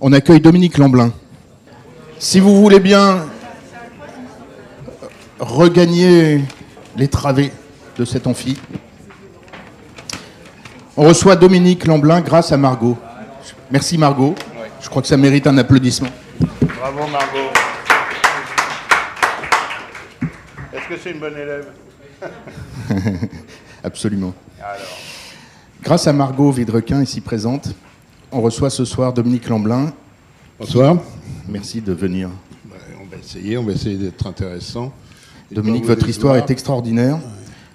on accueille Dominique Lamblin. Si vous voulez bien regagner les travées de cet amphi, on reçoit Dominique Lamblin grâce à Margot. Merci Margot. Je crois que ça mérite un applaudissement. Bravo Margot. Est-ce que c'est une bonne élève? Absolument. Alors, Grâce à Margot Vidrequin, ici présente, on reçoit ce soir Dominique Lamblin. bonsoir. Merci de venir. On va essayer, on va essayer d'être intéressant. Dominique, votre histoire est extraordinaire.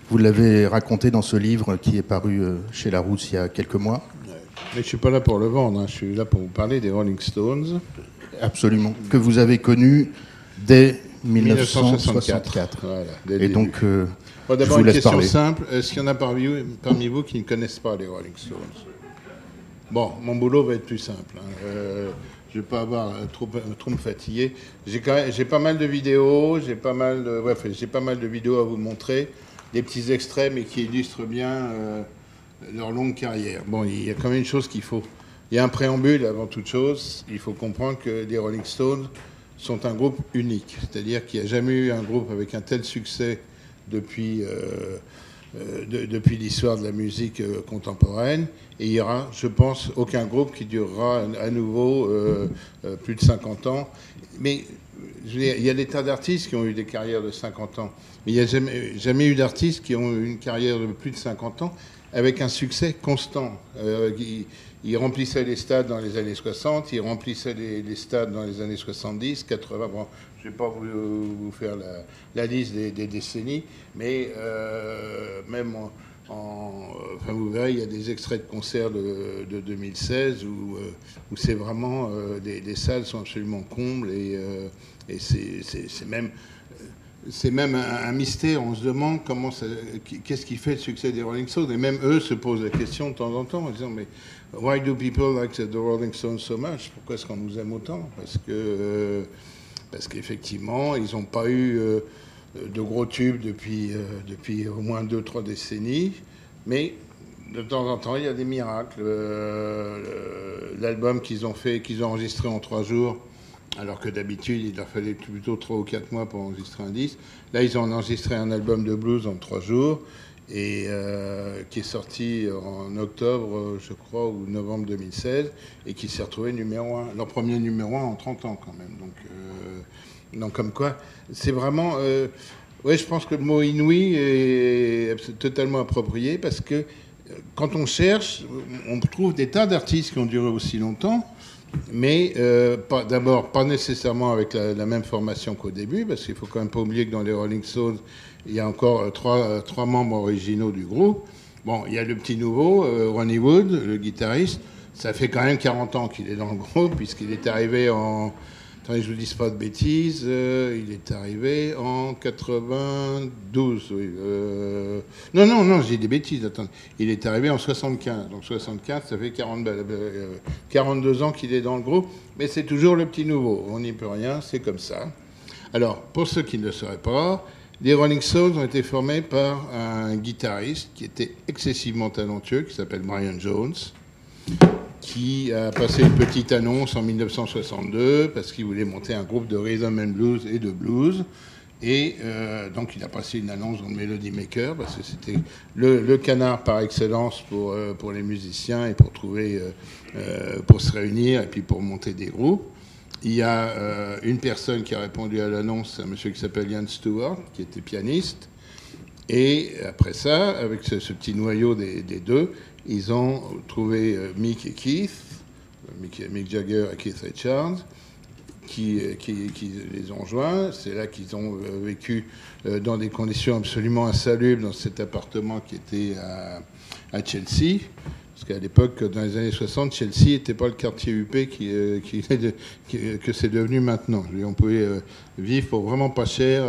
Vous l'avez raconté dans ce livre qui est paru euh, chez Larousse il y a quelques mois. Mais je suis pas là pour le vendre, hein. je suis là pour vous parler des Rolling Stones. Absolument. Que vous avez connu dès 1964. Voilà, dès le Et début. donc, euh, Bon, je D'abord, vous une laisse question parler. simple. Est-ce qu'il y en a parmi vous, parmi vous qui ne connaissent pas les Rolling Stones? Bon, mon boulot va être plus simple. hein. Euh, je ne vais pas avoir trop, trop me fatiguer. J'ai pas mal de vidéos, j'ai pas vidéos à vous montrer, des petits extraits, mais qui illustrent bien euh, leur longue carrière. Bon, il y a quand même une chose qu'il faut. Il y a un préambule avant toute chose. Il faut comprendre que les Rolling Stones sont un groupe unique. C'est-à-dire qu'il n'y a jamais eu un groupe avec un tel succès depuis, euh, de- depuis l'histoire de la musique contemporaine. Et il y aura, je pense, aucun groupe qui durera à nouveau euh, euh, plus de 50 ans. Mais il y a des tas d'artistes qui ont eu des carrières de 50 ans. Mais il n'y a jamais, eu d'artistes qui ont eu une carrière de plus de 50 ans avec un succès constant. Euh, ils remplissaient les stades dans les années 60, ils remplissaient les, stades dans les années 70, 80. Bon, je ne vais pas vous, vous faire la, liste des, décennies, mais euh, même en- enfin, vous verrez, il y a des extraits de concerts de, de 2016 où, euh, où c'est vraiment euh, des, des salles sont absolument combles et, euh, c'est même c'est même un, mystère. On se demande comment qu'est-ce qui fait le succès des Rolling Stones. Et même eux se posent la question de temps en temps en disant mais why do people like the Rolling Stones so much? Pourquoi est-ce qu'on nous aime autant? Parce que euh, parce qu'effectivement ils n'ont pas eu euh, de gros tubes depuis euh, depuis au moins deux trois décennies, mais de temps en temps, il y a des miracles. Euh, L'album qu'ils ont fait, qu'ils ont enregistré en trois jours, alors que d'habitude, il leur fallait plutôt trois ou quatre mois pour enregistrer un disque. Là, ils ont enregistré un album de blues en trois jours, et euh, qui est sorti en octobre, je crois, ou novembre 2016, et qui s'est retrouvé numéro un, leur premier numéro un en 30 ans quand même. Donc, donc comme quoi, c'est vraiment... Euh, oui, je pense que le mot inouï est totalement approprié parce que euh, quand on cherche, on trouve des tas d'artistes qui ont duré aussi longtemps, mais euh, d'abord pas nécessairement avec la, même formation qu'au début, parce qu'il faut quand même pas oublier que dans les Rolling Stones, il y a encore trois, membres originaux du groupe. Bon, il y a le petit nouveau, Ronnie Wood, le guitariste. Ça fait quand même 40 ans qu'il est dans le groupe, puisqu'il est arrivé en... Attendez, je vous dis pas de bêtises. euh, il est arrivé en 92. Oui, euh, non, non, non, j'ai des bêtises. Attendez. Il est arrivé en 75. Donc 75, ça fait 40, euh, 42 ans qu'il est dans le groupe. Mais c'est toujours le petit nouveau. On n'y peut rien, c'est comme ça. Alors, pour ceux qui ne le sauraient pas, les Rolling Stones ont été formés par un guitariste qui était excessivement talentueux, qui s'appelle Brian Jones qui a passé une petite annonce en 1962 parce qu'il voulait monter un groupe de rhythm and blues et de blues. Et euh, donc il a passé une annonce dans le Melody Maker parce que c'était le, canard par excellence pour, euh, pour les musiciens et pour trouver, euh, pour se réunir et puis pour monter des groupes. Il y a une personne qui a répondu à l'annonce, un monsieur qui s'appelle Ian Stewart, qui était pianiste. Et après ça, avec ce, petit noyau des, deux, ils ont trouvé euh, Mick et Keith, Mick, Jagger et Keith Richards, qui, euh, qui, les ont joints. C'est là qu'ils ont euh, vécu dans des conditions absolument insalubres dans cet appartement qui était à, Chelsea. Parce qu'à l'époque, dans les années 60, Chelsea n'était pas le quartier UP qui, que c'est devenu maintenant. On pouvait vivre pour vraiment pas cher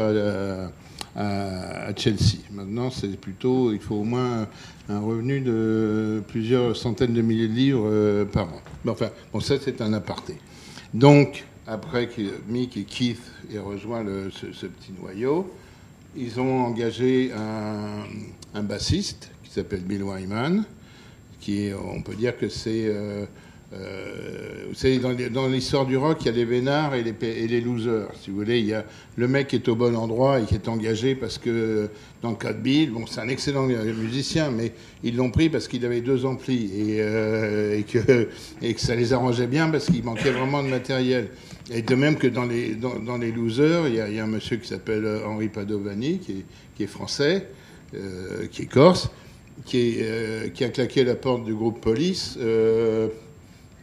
à, Chelsea. Maintenant, c'est plutôt, il faut au moins un revenu de plusieurs centaines de milliers de livres euh, par an. Enfin, bon, ça c'est un aparté. Donc, après que Mick et Keith aient rejoint ce, petit noyau, ils ont engagé un, bassiste qui s'appelle Bill Wyman, qui on peut dire que c'est euh, Euh, vous savez, dans l'histoire du rock, il y a les vénards et les, losers. Si vous voulez, il y a le mec qui est au bon endroit et qui est engagé parce que, dans le cas Bill, bon, c'est un excellent musicien, mais ils l'ont pris parce qu'il avait deux amplis et, euh, et, que, ça les arrangeait bien parce qu'il manquait vraiment de matériel. Et de même que dans les, losers, il y, a, un monsieur qui s'appelle Henri Padovani, qui est, français, euh, qui est corse, qui, euh, a claqué la porte du groupe Police euh,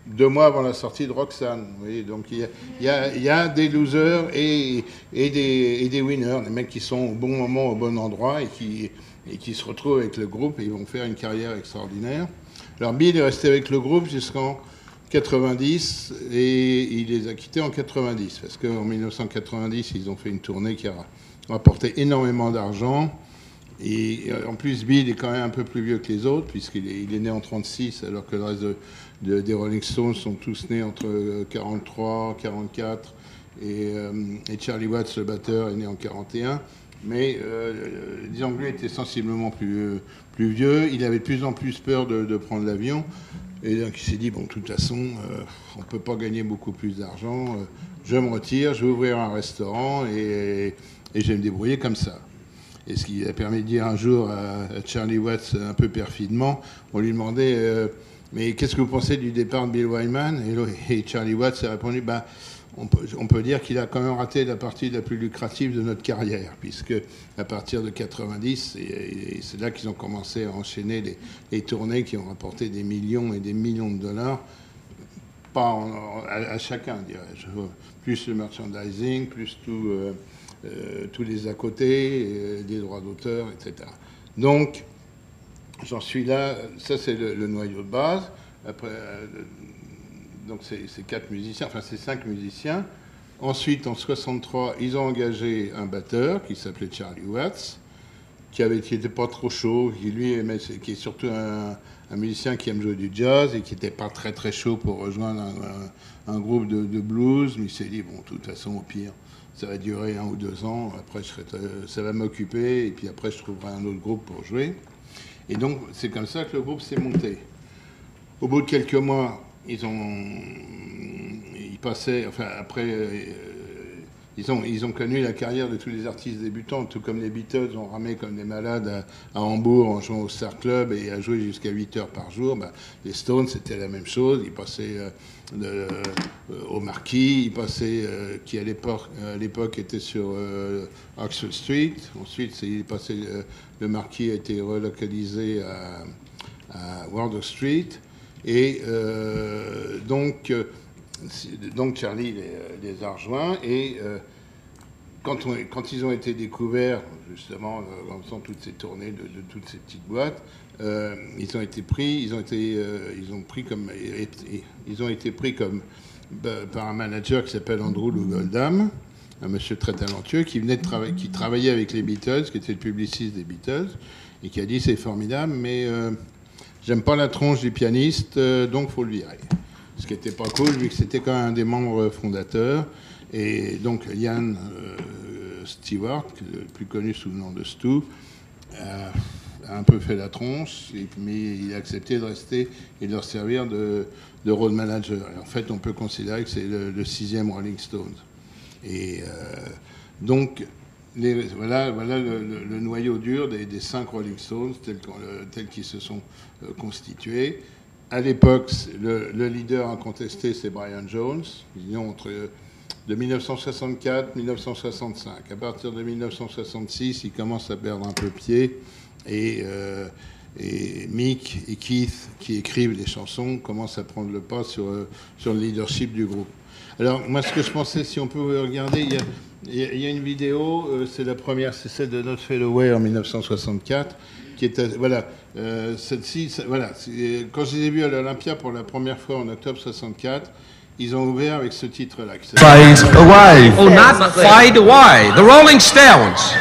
deux mois avant la sortie de Roxanne. Vous donc il y, a, des losers et, et, des, et, des, winners, des mecs qui sont au bon moment, au bon endroit et qui, et qui se retrouvent avec le groupe et ils vont faire une carrière extraordinaire. Alors Bill est resté avec le groupe jusqu'en 90 et il les a quittés en 90 parce qu'en 1990 ils ont fait une tournée qui a rapporté énormément d'argent. Et euh, en plus, Bill est quand même un peu plus vieux que les autres, puisqu'il est, né en 36, alors que le reste de, de, des Rolling Stones sont tous nés entre 43, 44, et, euh, et Charlie Watts, le batteur, est né en 41. Mais euh, disons que lui était sensiblement plus, vieux, il avait de plus en plus peur de, prendre l'avion, et donc il s'est dit, bon, de toute façon, euh, on ne peut pas gagner beaucoup plus d'argent, euh, je me retire, je vais ouvrir un restaurant, et je vais me débrouiller comme ça. Et ce qui a permis de dire un jour à, Charlie Watts, un peu perfidement, on lui demandait euh, Mais qu'est-ce que vous pensez du départ de Bill Wyman? Et, Charlie Watts a répondu bah, on, peut, on peut dire qu'il a quand même raté la partie la plus lucrative de notre carrière, puisque à partir de 90, et, et c'est là qu'ils ont commencé à enchaîner les, tournées qui ont rapporté des millions et des millions de dollars. Pas à, chacun, dirais-je. Plus le merchandising, plus tout. Euh, euh, tous les à côté, euh, des droits d'auteur, etc. Donc, j'en suis là, ça c'est le, noyau de base. Après, euh, donc c'est quatre musiciens, enfin c'est cinq musiciens. Ensuite, en 63, ils ont engagé un batteur qui s'appelait Charlie Watts, qui avait, qui était pas trop chaud, qui lui aimait, qui est surtout un, musicien qui aime jouer du jazz et qui n'était pas très très chaud pour rejoindre un groupe de, de, blues, mais il s'est dit bon, de toute façon, au pire, ça va durer un ou deux ans, après ça va m'occuper, et puis après je trouverai un autre groupe pour jouer. Et donc c'est comme ça que le groupe s'est monté. Au bout de quelques mois, ils ont, ils passaient, enfin après, euh, ils ont, ils ont connu la carrière de tous les artistes débutants, tout comme les Beatles ont ramé comme des malades à, Hambourg en jouant au Star Club et à jouer jusqu'à 8 heures par jour. Bah, les Stones, c'était la même chose. Ils passaient euh, euh, au Marquis, euh, qui à l'époque était sur euh, Oxford Street. Ensuite, le Marquis a été relocalisé à, à Street. Et donc, Charlie les, les, a rejoints et quand, ils ont été découverts, justement, en faisant toutes ces tournées de toutes ces petites boîtes, euh, ils ont été pris, ils ont été, euh, ils ont pris comme, ils ont été pris comme bah, par un manager qui s'appelle Andrew Lou Goldham, un monsieur très talentueux qui venait de travailler, qui travaillait avec les Beatles, qui était le publiciste des Beatles, et qui a dit c'est formidable, mais j'aime pas la tronche du pianiste, donc faut le virer ce qui n'était pas cool, vu que c'était quand même un des membres fondateurs. Et donc Ian euh, Stewart, plus connu sous le nom de Stu, euh, un peu fait la tronche, mais il a accepté de rester et de leur servir de, de road manager. En fait, on peut considérer que c'est le, sixième Rolling Stones. Et euh, donc, voilà, voilà le, noyau dur des, cinq Rolling Stones tels, qu'ils se sont euh, constitués à l'époque, le, le, leader incontesté, c'est Brian Jones, disons entre de 1964 1965. À partir de 1966, il commence à perdre un peu pied et, euh, et Mick et Keith, qui écrivent des chansons, commencent à prendre le pas sur, euh, sur le leadership du groupe. Alors, moi, ce que je pensais, si on peut regarder, il y a, il y a une vidéo, euh, c'est la première, c'est celle de Not Fade Away en 1964 qui est voilà euh, celle-ci voilà quand je les ai vus à l'Olympia pour la première fois en octobre 64 ils ont ouvert avec ce titre là Fade away. Oh not fade away. The Rolling Stones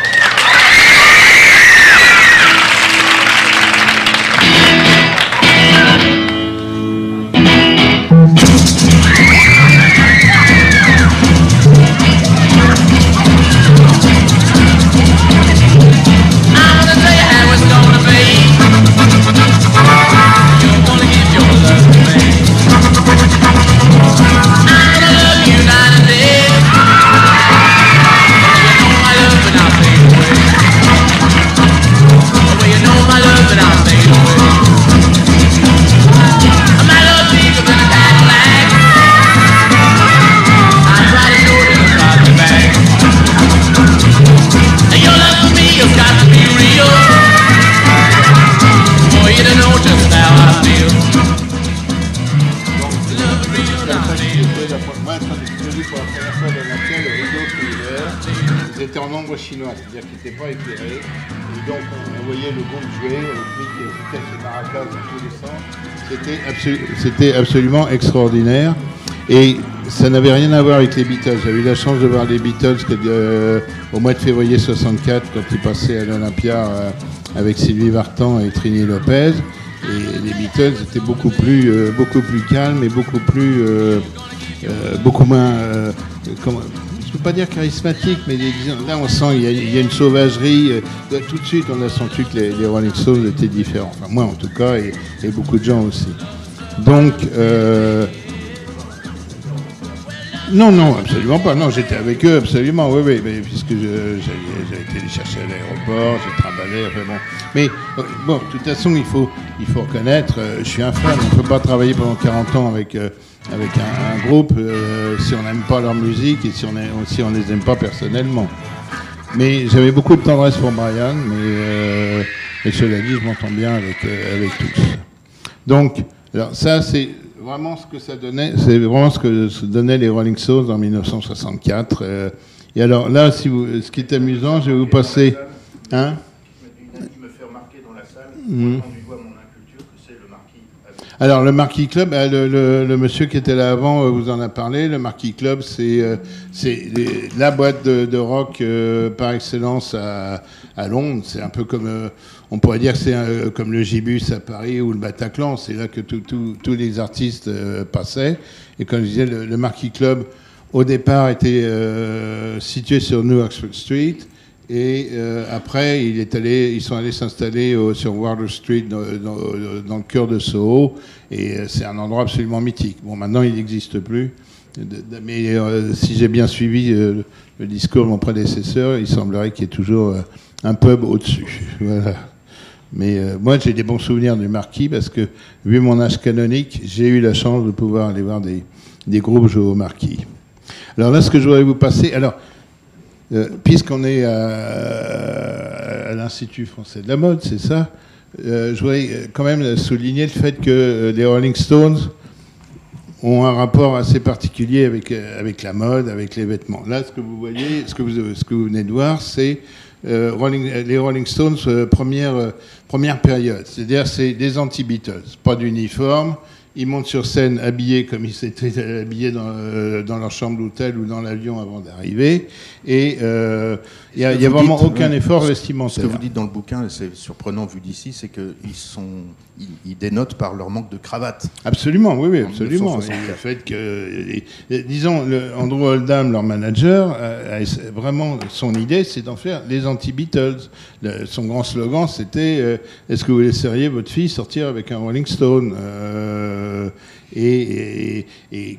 C'était absolu- C'était absolument extraordinaire. Et ça n'avait rien à voir avec les Beatles. J'avais eu la chance de voir les Beatles euh, au mois de février 64, quand ils passaient à l'Olympia euh, avec Sylvie Vartan et Trini Lopez. Et les Beatles étaient beaucoup plus, euh, calmes et beaucoup plus, beaucoup moins, comment- je ne peux pas dire charismatique, mais là on sent il y, a, une sauvagerie. tout de suite on a senti que les, Rolling Stones étaient différents. Moi en tout cas et beaucoup de gens aussi. Donc euh, non, non, absolument pas. Non, j'étais avec eux, absolument, oui, oui, mais puisque j'avais été les chercher à l'aéroport, j'ai travaillé, enfin bon. Mais euh, bon, de toute façon, il faut, il faut reconnaître, euh, je suis un fan, on ne peut pas travailler pendant 40 ans avec, euh, avec un, groupe euh, si on n'aime pas leur musique et si on ne si on les aime pas personnellement. Mais j'avais beaucoup de tendresse pour Brian, mais, mais cela dit, je m'entends bien avec, avec tous. Donc, alors ça, c'est vraiment ce que ça donnait, c'est vraiment ce que se donnaient les Rolling Stones en 1964. euh. et alors là, si vous, ce qui est amusant, je vais vous passer, hein Il me fait remarquer dans la salle, Mhm. quand on lui voit mon inculture, que c'est le marquis. Alors le Marquis Club, euh, le, monsieur qui était là avant euh, vous en a parlé. Le Marquis Club, c'est euh, c'est la boîte de, rock par excellence à, Londres. C'est un peu comme, on pourrait dire, c'est comme le Gibus à Paris ou le Bataclan. C'est là que tous les artistes passaient. Et comme je disais, le, Marquis Club, au départ, était situé sur New Oxford Street. Et euh, après, ils sont allés s'installer au- sur Water Street, dans, dans- le cœur de Soho. Et euh, c'est un endroit absolument mythique. Bon, maintenant, il n'existe plus. Mais euh, si j'ai bien suivi euh, le discours de mon prédécesseur, il semblerait qu'il y ait toujours euh, un pub au-dessus. Voilà. Mais euh, moi, j'ai des bons souvenirs du Marquis parce que, vu mon âge canonique, j'ai eu la chance de pouvoir aller voir des, groupes jouer au Marquis. Alors là, ce que je voudrais vous passer, alors, euh, puisqu'on est à, l'Institut français de la mode, c'est ça, euh, je voudrais euh, quand même souligner le fait que euh, les Rolling Stones ont un rapport assez particulier avec, euh, avec la mode, avec les vêtements. Là, ce que vous voyez, ce que vous, ce que vous venez de voir, c'est euh, Rolling- les Rolling Stones euh, première, euh, première période. C'est-à-dire, c'est des anti-Beatles, pas d'uniforme. Ils montent sur scène habillés comme ils s'étaient habillés dans, euh, dans leur chambre d'hôtel ou dans l'avion avant d'arriver. Et euh, il n'y a, Ce y a vraiment dites, aucun effort Ce vestimentaire. que vous dites dans le bouquin, c'est surprenant vu d'ici, c'est qu'ils ils, ils dénotent par leur manque de cravate. Absolument, oui, oui, En absolument. 1964. Et le fait que, et- et disons, le, Andrew Oldham, leur manager, a- vraiment son idée, c'est d'en faire les anti-Beatles. Le- Son grand slogan, c'était euh, Est-ce que vous laisseriez votre fille sortir avec un Rolling Stone? Euh, et,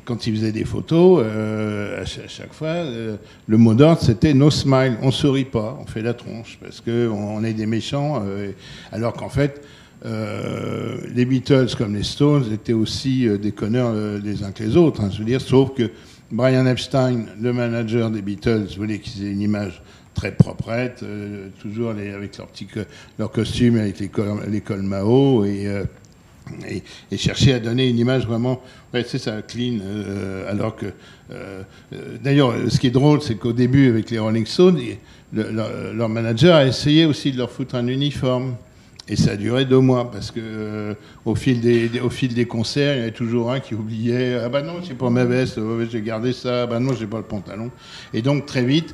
quand il faisait des photos, euh, à, cha- à chaque fois, euh, le mot d'ordre, c'était no smile, on sourit pas, on fait la tronche, parce qu'on on est des méchants, euh, alors qu'en fait, les Beatles comme les Stones étaient aussi des euh, les uns que les autres, hein, dire, sauf que Brian Epstein, le manager des Beatles, voulait qu'ils aient une image très proprette, toujours avec leur petit leur costume, avec les Mao, et, et, chercher à donner une image vraiment, ouais, c'est ça, clean, euh, alors que, euh, euh, d'ailleurs, ce qui est drôle, c'est qu'au début, avec les Rolling Stones, leur, manager a essayé aussi de leur foutre un uniforme. Et ça a duré deux mois parce que euh, au fil des, au fil des concerts, il y avait toujours un qui oubliait ah bah non j'ai pas ma veste, oh, j'ai gardé ça, ah bah non j'ai pas le pantalon. Et donc très vite,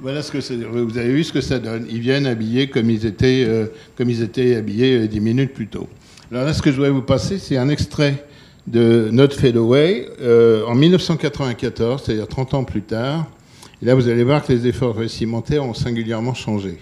voilà ce que c'est. Vous avez vu ce que ça donne. Ils viennent habillés comme ils étaient euh, comme ils étaient habillés euh, dix minutes plus tôt. Alors là, ce que je voudrais vous passer, c'est un extrait de Not Fade Away euh, en 1994, c'est-à-dire 30 ans plus tard. Et là, vous allez voir que les efforts vestimentaires ont singulièrement changé.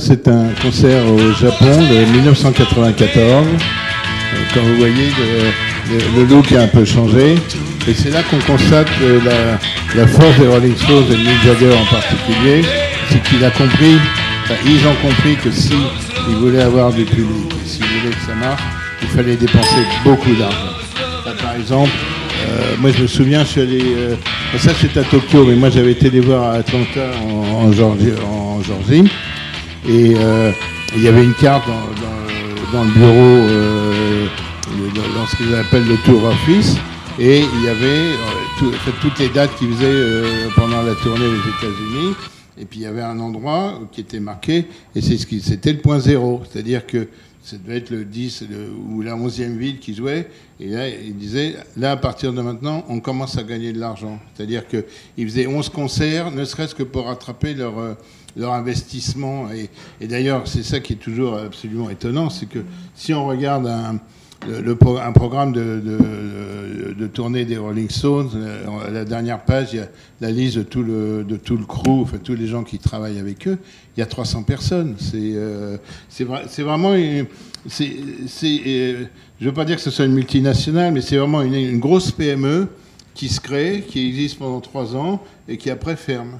C'est un concert au Japon de 1994. Comme vous voyez, le, look a un peu changé. Et c'est là qu'on constate la, la, force des Rolling Stones et de Mick Jagger en particulier. C'est qu'il a compris, ils ont compris que si ils voulaient avoir du public, s'ils voulaient que ça marche, il fallait dépenser beaucoup d'argent. Par exemple, euh, moi je me souviens, je suis allé, euh, ça c'est à Tokyo, mais moi j'avais été les voir à Atlanta en, en, Georgie, en Georgie, et euh, il y avait une carte dans, dans, dans le bureau, euh, dans ce qu'ils appellent le tour office, et il y avait euh, tout, toutes les dates qu'ils faisaient pendant la tournée aux États-Unis. Et puis il y avait un endroit qui était marqué, et c'est ce qui, c'était le point zéro, c'est-à-dire que ça devait être le 10 le, ou la 11e ville qui jouait. Et là, il disait, là, à partir de maintenant, on commence à gagner de l'argent. C'est-à-dire qu'ils faisaient 11 concerts, ne serait-ce que pour rattraper leur, euh, leur investissement. Et, et d'ailleurs, c'est ça qui est toujours absolument étonnant, c'est que si on regarde un, un programme de, tournée des Rolling Stones. À la dernière page, il y a la liste de tout le, de tout le crew, enfin tous les gens qui travaillent avec eux. Il y a 300 personnes. C'est euh, vraiment. euh, je ne veux pas dire que ce soit une multinationale, mais c'est vraiment une, une, grosse PME qui se crée, qui existe pendant trois ans et qui après ferme.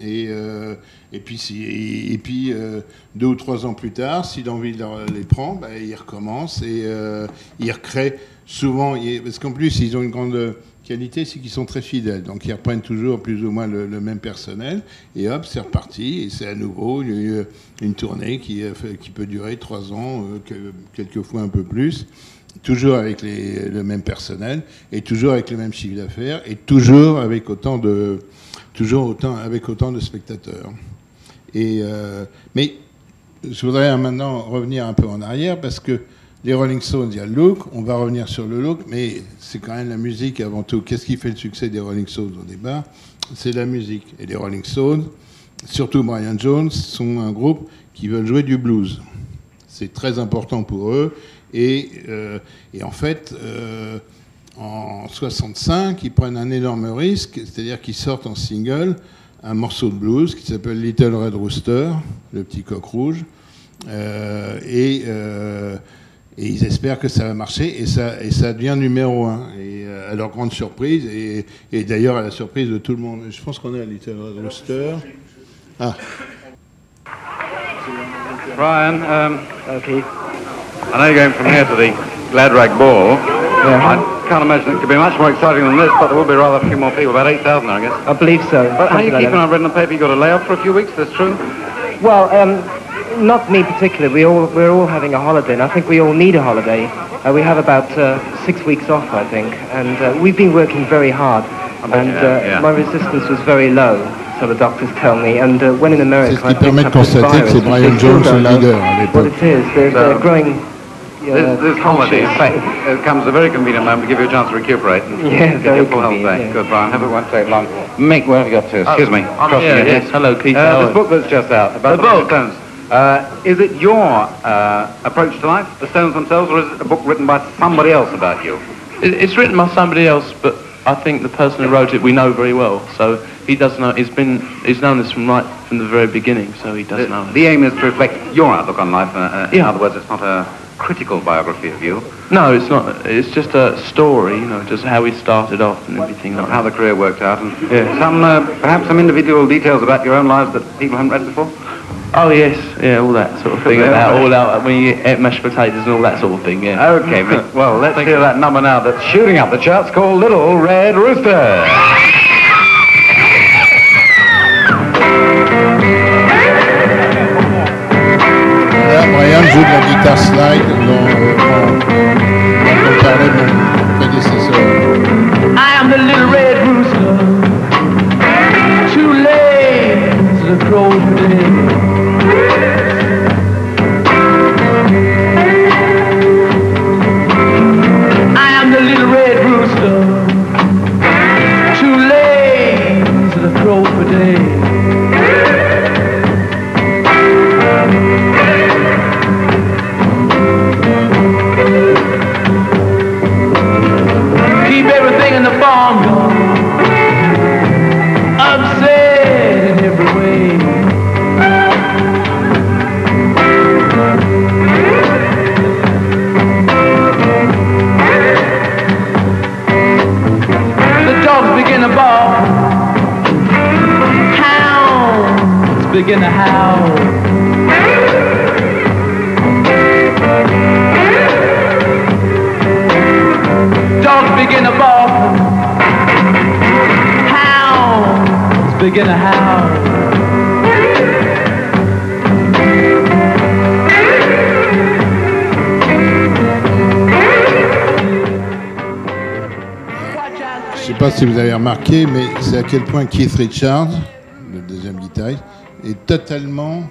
Et, euh, et puis, si, et, et puis euh, deux ou trois ans plus tard, si l'envie les prend, bah, ils recommencent et euh, ils recréent souvent. Parce qu'en plus, ils ont une grande qualité, c'est qu'ils sont très fidèles. Donc, ils reprennent toujours plus ou moins le, même personnel. Et hop, c'est reparti. Et c'est à nouveau une, une tournée qui, qui, peut durer trois ans, euh, quelquefois un peu plus toujours avec les, le même personnel et toujours avec le même chiffre d'affaires et toujours avec autant de toujours autant avec autant de spectateurs. Et euh, mais je voudrais maintenant revenir un peu en arrière parce que les Rolling Stones, il y a le look, on va revenir sur le look, mais c'est quand même la musique avant tout. Qu'est-ce qui fait le succès des Rolling Stones au départ? C'est la musique. Et les Rolling Stones, surtout Brian Jones, sont un groupe qui veulent jouer du blues. C'est très important pour eux. Et, euh, et en fait, euh, en 65, ils prennent un énorme risque, c'est-à-dire qu'ils sortent en single un morceau de blues qui s'appelle Little Red Rooster, le petit coq rouge, euh, et, euh, et, ils espèrent que ça va marcher, et ça, et ça devient numéro un, et euh, à leur grande surprise, et, et d'ailleurs à la surprise de tout le monde. Je pense qu'on est à Little Red Rooster. Ah. Brian, um, okay. I know you're going from here to the Glad Rag Ball. Yeah. I can't imagine it could be much more exciting than this, but there will be rather a few more people, about 8,000 I guess. I believe so. But how are you keeping on reading the paper? You got a layoff for a few weeks, that's true? Well, um, not me particularly. We all, we're all having a holiday, and I think we all need a holiday. Uh, we have about uh, six weeks off, I think, and uh, we've been working very hard, and yeah. my resistance was very low. So the doctors tell me, and uh, when in America, I picked up this virus, c'est Brian Jones le leader à What it is, they're, So- they're growing. This, this holiday, in fact, it comes a very convenient moment to give you a chance to recuperate. and Yeah, get very your full health convenient, back. yeah. Good, Brian. Have it won't take long. Mick, where have you got to? Excuse me. I'm here, yes. head. Hello, Keith. Uh, this are- book that's just out about The the, book? Stones. Uh, is it your uh, approach to life, the Stones themselves, or is it a book written by somebody else about you? It, it's written by somebody else, but I think the person who wrote it we know very well. So he does know. He's been. He's known this from right from the very beginning. So he does The, know. it. the aim is to reflect your outlook on life. Uh, uh, In Yeah. other words, it's not a critical biography of you, No, it's not. It's just a story. You know, just how we started off and everything. Like how the career worked out, and Yeah. some, uh, perhaps some individual details about your own lives that people haven't read before. Oh yes, yeah, all that sort of thing about all out when you eat mashed potatoes and all that sort of thing. Yeah. Okay, Well, let's hear that number now that's shooting up the charts called Little Red Rooster. Joue de la guitare slide euh, si vous avez remarqué, mais c'est à quel point Keith Richards, le deuxième guitariste, est totalement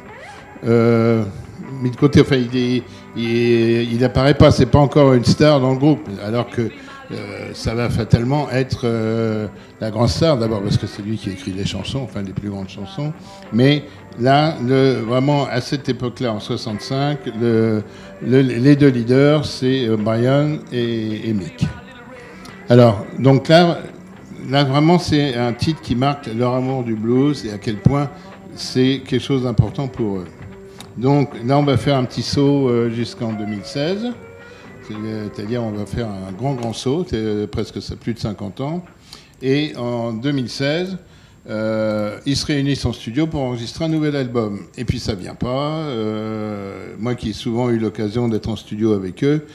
euh, mis de côté. Enfin, il, est, il, pas, c'est pas encore une star dans le groupe, alors que euh, ça va fatalement être euh, la grande star, d'abord parce que c'est lui qui écrit les chansons, enfin les plus grandes chansons. Mais là, vraiment, à cette époque-là, en 65, le, le- les deux leaders, c'est Brian et, et Mick. Alors, donc là, là vraiment, c'est un titre qui marque leur amour du blues et à quel point c'est quelque chose d'important pour eux. Donc là, on va faire un petit saut euh, jusqu'en 2016. C'est- C'est-à-dire, on va faire un grand, grand saut, euh, presque plus de 50 ans. Et en 2016, euh, ils se réunissent en studio pour enregistrer un nouvel album. Et puis ça vient pas. Moi qui ai souvent eu l'occasion d'être en studio avec eux,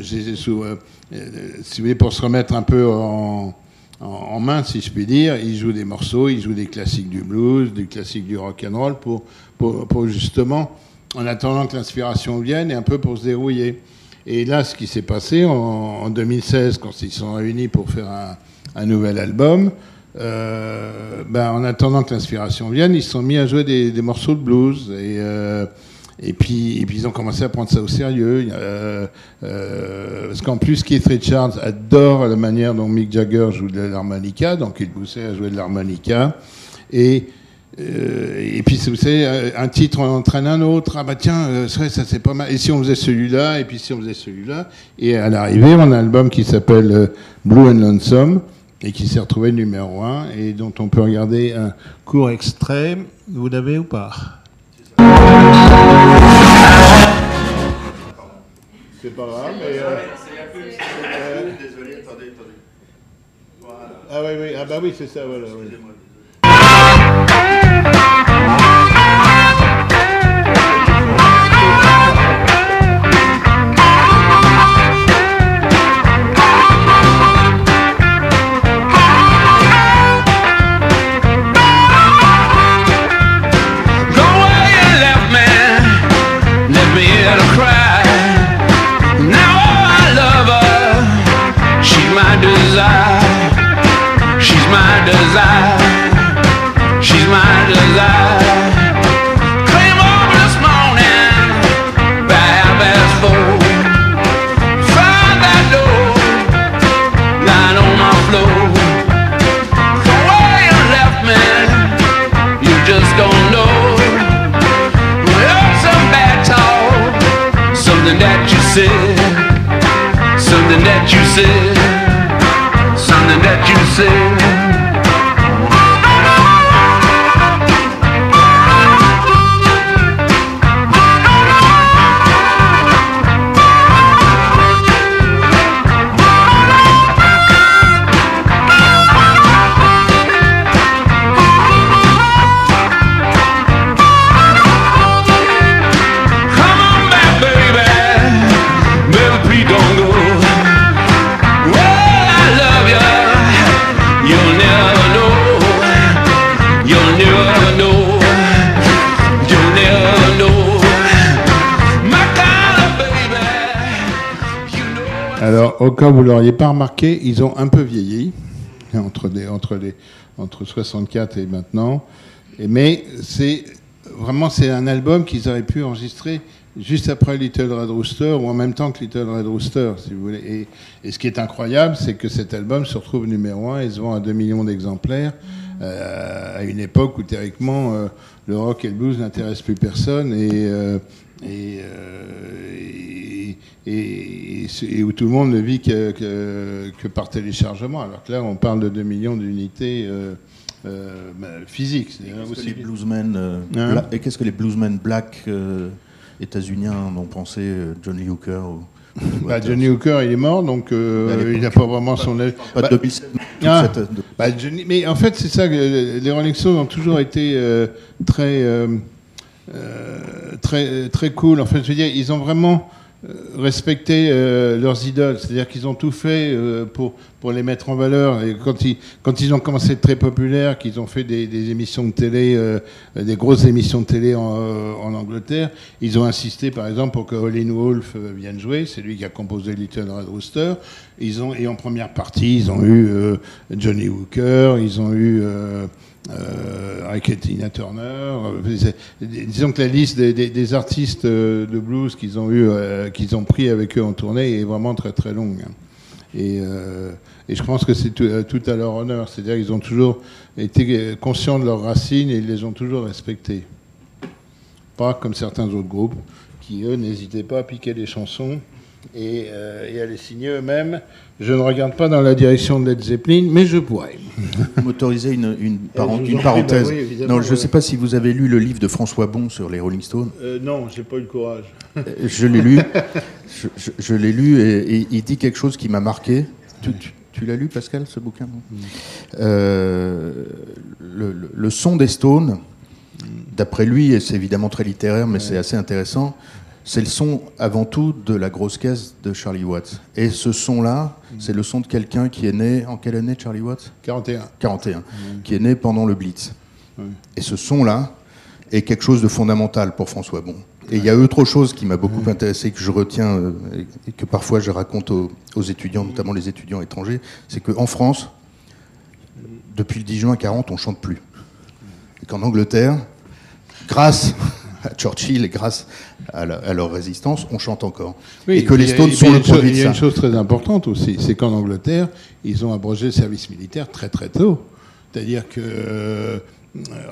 j'ai souvent, si vous voulez, pour se remettre un peu en, en, main, si je puis dire, ils jouent des morceaux, ils jouent des classiques du blues, des classiques du rock and roll pour, pour, pour justement, en attendant que l'inspiration vienne et un peu pour se dérouiller. Et là, ce qui s'est passé en, en 2016, quand ils sont réunis pour faire un, un nouvel album, euh, ben, en attendant que l'inspiration vienne, ils se sont mis à jouer des, des morceaux de blues. Et, euh, et, puis, et puis ils ont commencé à prendre ça au sérieux. Euh, euh, parce qu'en plus, Keith Richards adore la manière dont Mick Jagger joue de l'harmonica, donc il poussait à jouer de l'harmonica. Et euh, et puis, vous savez, un titre en entraîne un autre. Ah bah tiens, vrai, ça c'est pas mal. Et si on faisait celui-là, et puis si on faisait celui-là. Et à l'arrivée, on a un album qui s'appelle Blue and Lonesome, et qui s'est retrouvé numéro un, et dont on peut regarder un court extrait. Vous l'avez ou pas? C'est pas grave, mais... Désolé, attendez, attendez. Ah oui, oui, ah bah oui, c'est ça, voilà. oui. That you said, something that you said. Cas vous l'auriez pas remarqué, ils ont un peu vieilli entre, des, entre, les, entre 64 et maintenant. Mais c'est vraiment c'est un album qu'ils auraient pu enregistrer juste après Little Red Rooster ou en même temps que Little Red Rooster, si vous voulez. Et, ce qui est incroyable, c'est que cet album se retrouve numéro un et se vend à 2 millions d'exemplaires euh, à une époque où théoriquement euh, le rock et le blues n'intéressent plus personne et, euh, et- et- et où tout le monde ne vit que, que, que par téléchargement. Alors que là, on parle de 2 millions d'unités euh, euh, bah, physiques. c'est Qu'est-ce que les bluesmen, euh, Hein bla- et qu'est-ce que les bluesmen black euh, états-uniens en ont pensé euh, John Lee Hooker ou, Bah, Johnny Hooker, il est mort, donc euh, il n'a pas vraiment son âge. Pas de Bah, 2007, toute Ah, bah, Johnny- mais en fait, c'est ça. que Les Rolling Stones ont toujours été euh, très, euh, très, très cool. En fait, je veux dire, ils ont vraiment euh, respecté euh, leurs idoles. C'est-à-dire qu'ils ont tout fait euh, pour, pour les mettre en valeur. Et quand ils, quand ils ont commencé à être très populaires, qu'ils ont fait des, émissions de télé, des grosses émissions de télé en, en Angleterre, ils ont insisté, par exemple, pour que Howlin' Wolf vienne jouer. C'est lui qui a composé Little Red Rooster. Ils ont, et en première partie, ils ont eu Johnny Hooker, ils ont eu euh, Ike Tina Turner. euh, disons que la liste des, artistes euh, de blues qu'ils ont eu, euh, qu'ils ont pris avec eux en tournée est vraiment très très longue. Et, je pense que c'est tout, tout à leur honneur. C'est-à-dire qu'ils ont toujours été conscients de leurs racines et ils les ont toujours respectées. Pas comme certains autres groupes qui, eux, n'hésitaient pas à piquer des chansons et, euh, et à les signer eux-mêmes. Je ne regarde pas dans la direction de Led Zeppelin, mais je pourrais. m'autoriser une, une, prie, parenthèse. bah oui, non, je ne ouais. sais pas si vous avez lu le livre de François Bon sur les Rolling Stones. Euh, non, j'ai pas eu le courage. Euh, Je l'ai lu. Je, je- je l'ai lu et, et il dit quelque chose qui m'a marqué. Tu, tu- tu l'as lu, Pascal, ce bouquin non Euh, le, le- le son des Stones, d'après lui, et c'est évidemment très littéraire, mais c'est assez intéressant, c'est le son avant tout de la grosse caisse de Charlie Watts. Et ce son-là, c'est le son de quelqu'un qui est né en quelle année, Charlie Watts? 41. 41, qui est né pendant le Blitz. Et ce son-là est quelque chose de fondamental pour François Bon. Et il y a autre chose qui m'a beaucoup intéressé, que je retiens euh, et que parfois je raconte aux, aux étudiants, notamment les étudiants étrangers, c'est qu'en France, depuis le 10 juin 40, on chante plus. Et qu'en Angleterre, grâce à Churchill et grâce à, la- à leur résistance, on chante encore. et que les Stones sont le produit Il y a une chose très importante aussi, c'est qu'en Angleterre, ils ont abrogé le service militaire très très tôt. C'est-à-dire que, euh,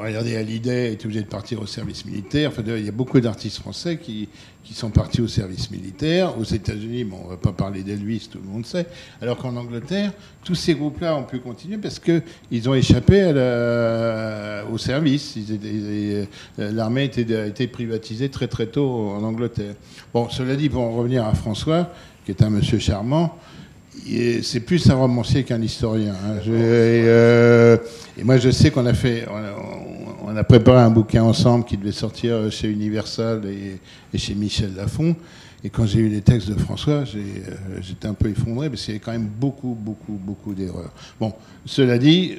regardez, Hallyday était obligé de partir au service militaire. Enfin, il y a beaucoup d'artistes français qui, qui sont partis au service militaire. Aux États-Unis, bon, on ne va pas parler d'Elvis, tout le monde sait. Alors qu'en Angleterre, tous ces groupes-là ont pu continuer parce qu'ils ont échappé au service. Euh, L'armée était- a été privatisée très très tôt en Angleterre. Bon, cela dit, pour en revenir à François, qui est un monsieur charmant, c'est plus un romancier qu'un historien. hein. Euh, et moi, je sais qu'on a fait, on a, préparé un bouquin ensemble qui devait sortir chez Universal et, chez Michel Lafon. Et quand j'ai eu les textes de François, euh, j'étais un peu effondré parce qu'il y avait quand même beaucoup, beaucoup, beaucoup d'erreurs. Bon, cela dit,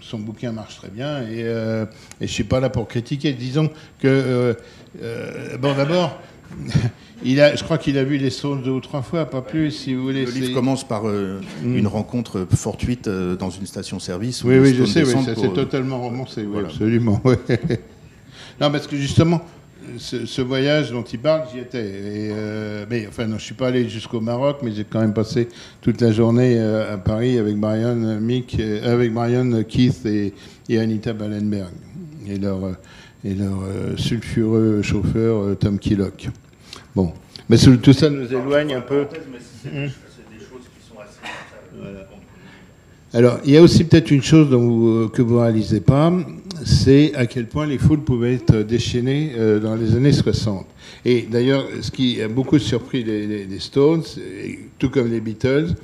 son bouquin marche très bien et, euh, et je suis pas là pour critiquer. Disons que, euh, bon, d'abord, il a, je crois qu'il a vu les Stones deux ou trois fois, pas plus, si vous voulez. Le livre commence par euh, une rencontre fortuite euh, dans une station-service. Oui, oui, je sais, oui, ça, c'est euh, totalement romancé, oui, voilà. absolument. ouais. non, parce que justement, ce, ce voyage dont il parle, j'y étais. Et, mais enfin, non, je suis pas allé jusqu'au Maroc, mais j'ai quand même passé toute la journée à Paris avec Marion Mick, avec Marion Keith et, et Anita Ballenberg et leur et leur sulfureux chauffeur Tom Killock. Bon, mais tout ça nous éloigne un peu. Alors, il y a aussi peut-être une chose euh, que vous ne réalisez pas, c'est à quel point les foules pouvaient être déchaînées euh, dans les années 60. Et d'ailleurs, ce qui a beaucoup surpris les, Stones, tout comme les Beatles,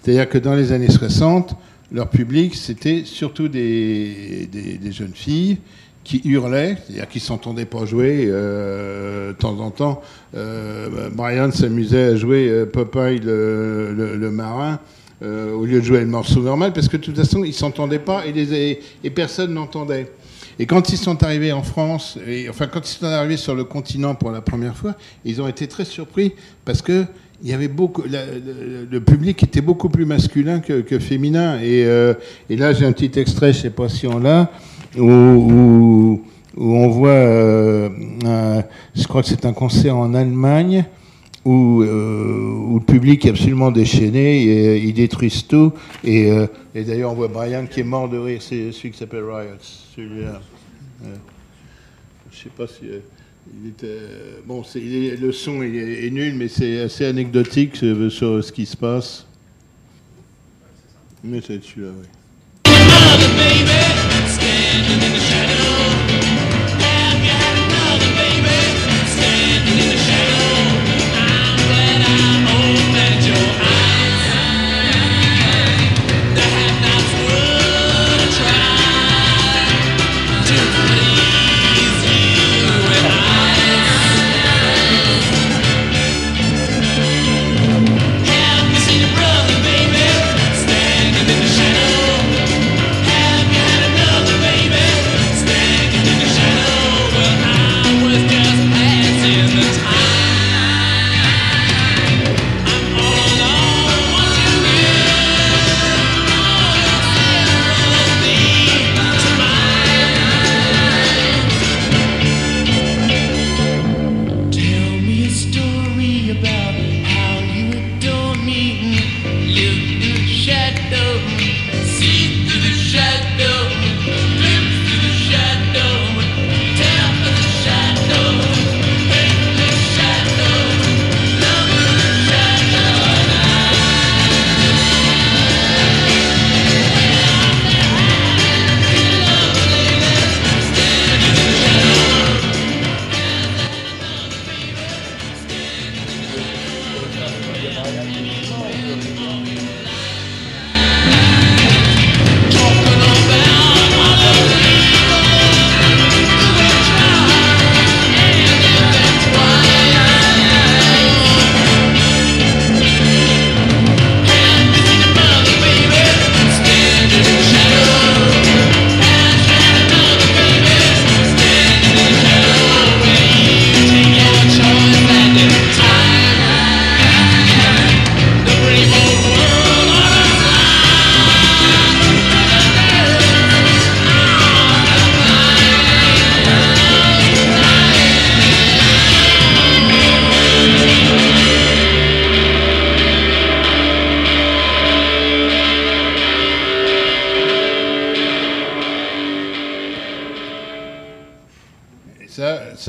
c'est-à-dire que dans les années 60, leur public, c'était surtout des jeunes filles qui hurlaient, c'est-à-dire qui s'entendaient pas jouer euh, de temps en temps. Euh, Brian s'amusait à jouer euh, Popeye le, le- le marin euh, au lieu de jouer le morceau normal, parce que de toute façon, ils s'entendaient pas et, les, et, personne n'entendait. Et quand ils sont arrivés en France, et, enfin quand ils sont arrivés sur le continent pour la première fois, ils ont été très surpris parce que il y avait beaucoup, la- le, le public était beaucoup plus masculin que, que féminin. Et, euh, et là, j'ai un petit extrait, je sais pas si on l'a, où, on voit, euh, je crois que c'est un concert en Allemagne où, euh, le public est absolument déchaîné, euh, ils détruisent tout. Et, d'ailleurs, on voit Brian qui est mort de rire, c'est celui qui s'appelle Riot, celui-là. Euh, sais pas si. bon, le son est, nul, mais c'est assez anecdotique sur ce qui se passe. Mais c'est celui-là, oui.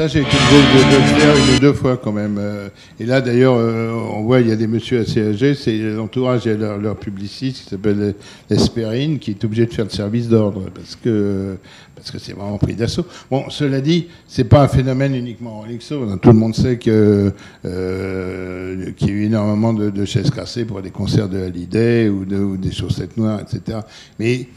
Ça, j'ai été obligé de, le faire une ou deux fois quand même. Euh, Et là, d'ailleurs, euh, on voit, il y a des messieurs assez âgés, c'est l'entourage et leur, leur publiciste qui s'appelle Esperine, qui est obligé de faire le service d'ordre parce que parce que c'est vraiment pris d'assaut. Bon, cela dit, c'est pas un phénomène uniquement Rolling Stone. Tout le monde sait que euh, qu'il y a eu énormément de, chaises cassées pour des concerts de Hallyday ou, ou des chaussettes noires, etc. Mais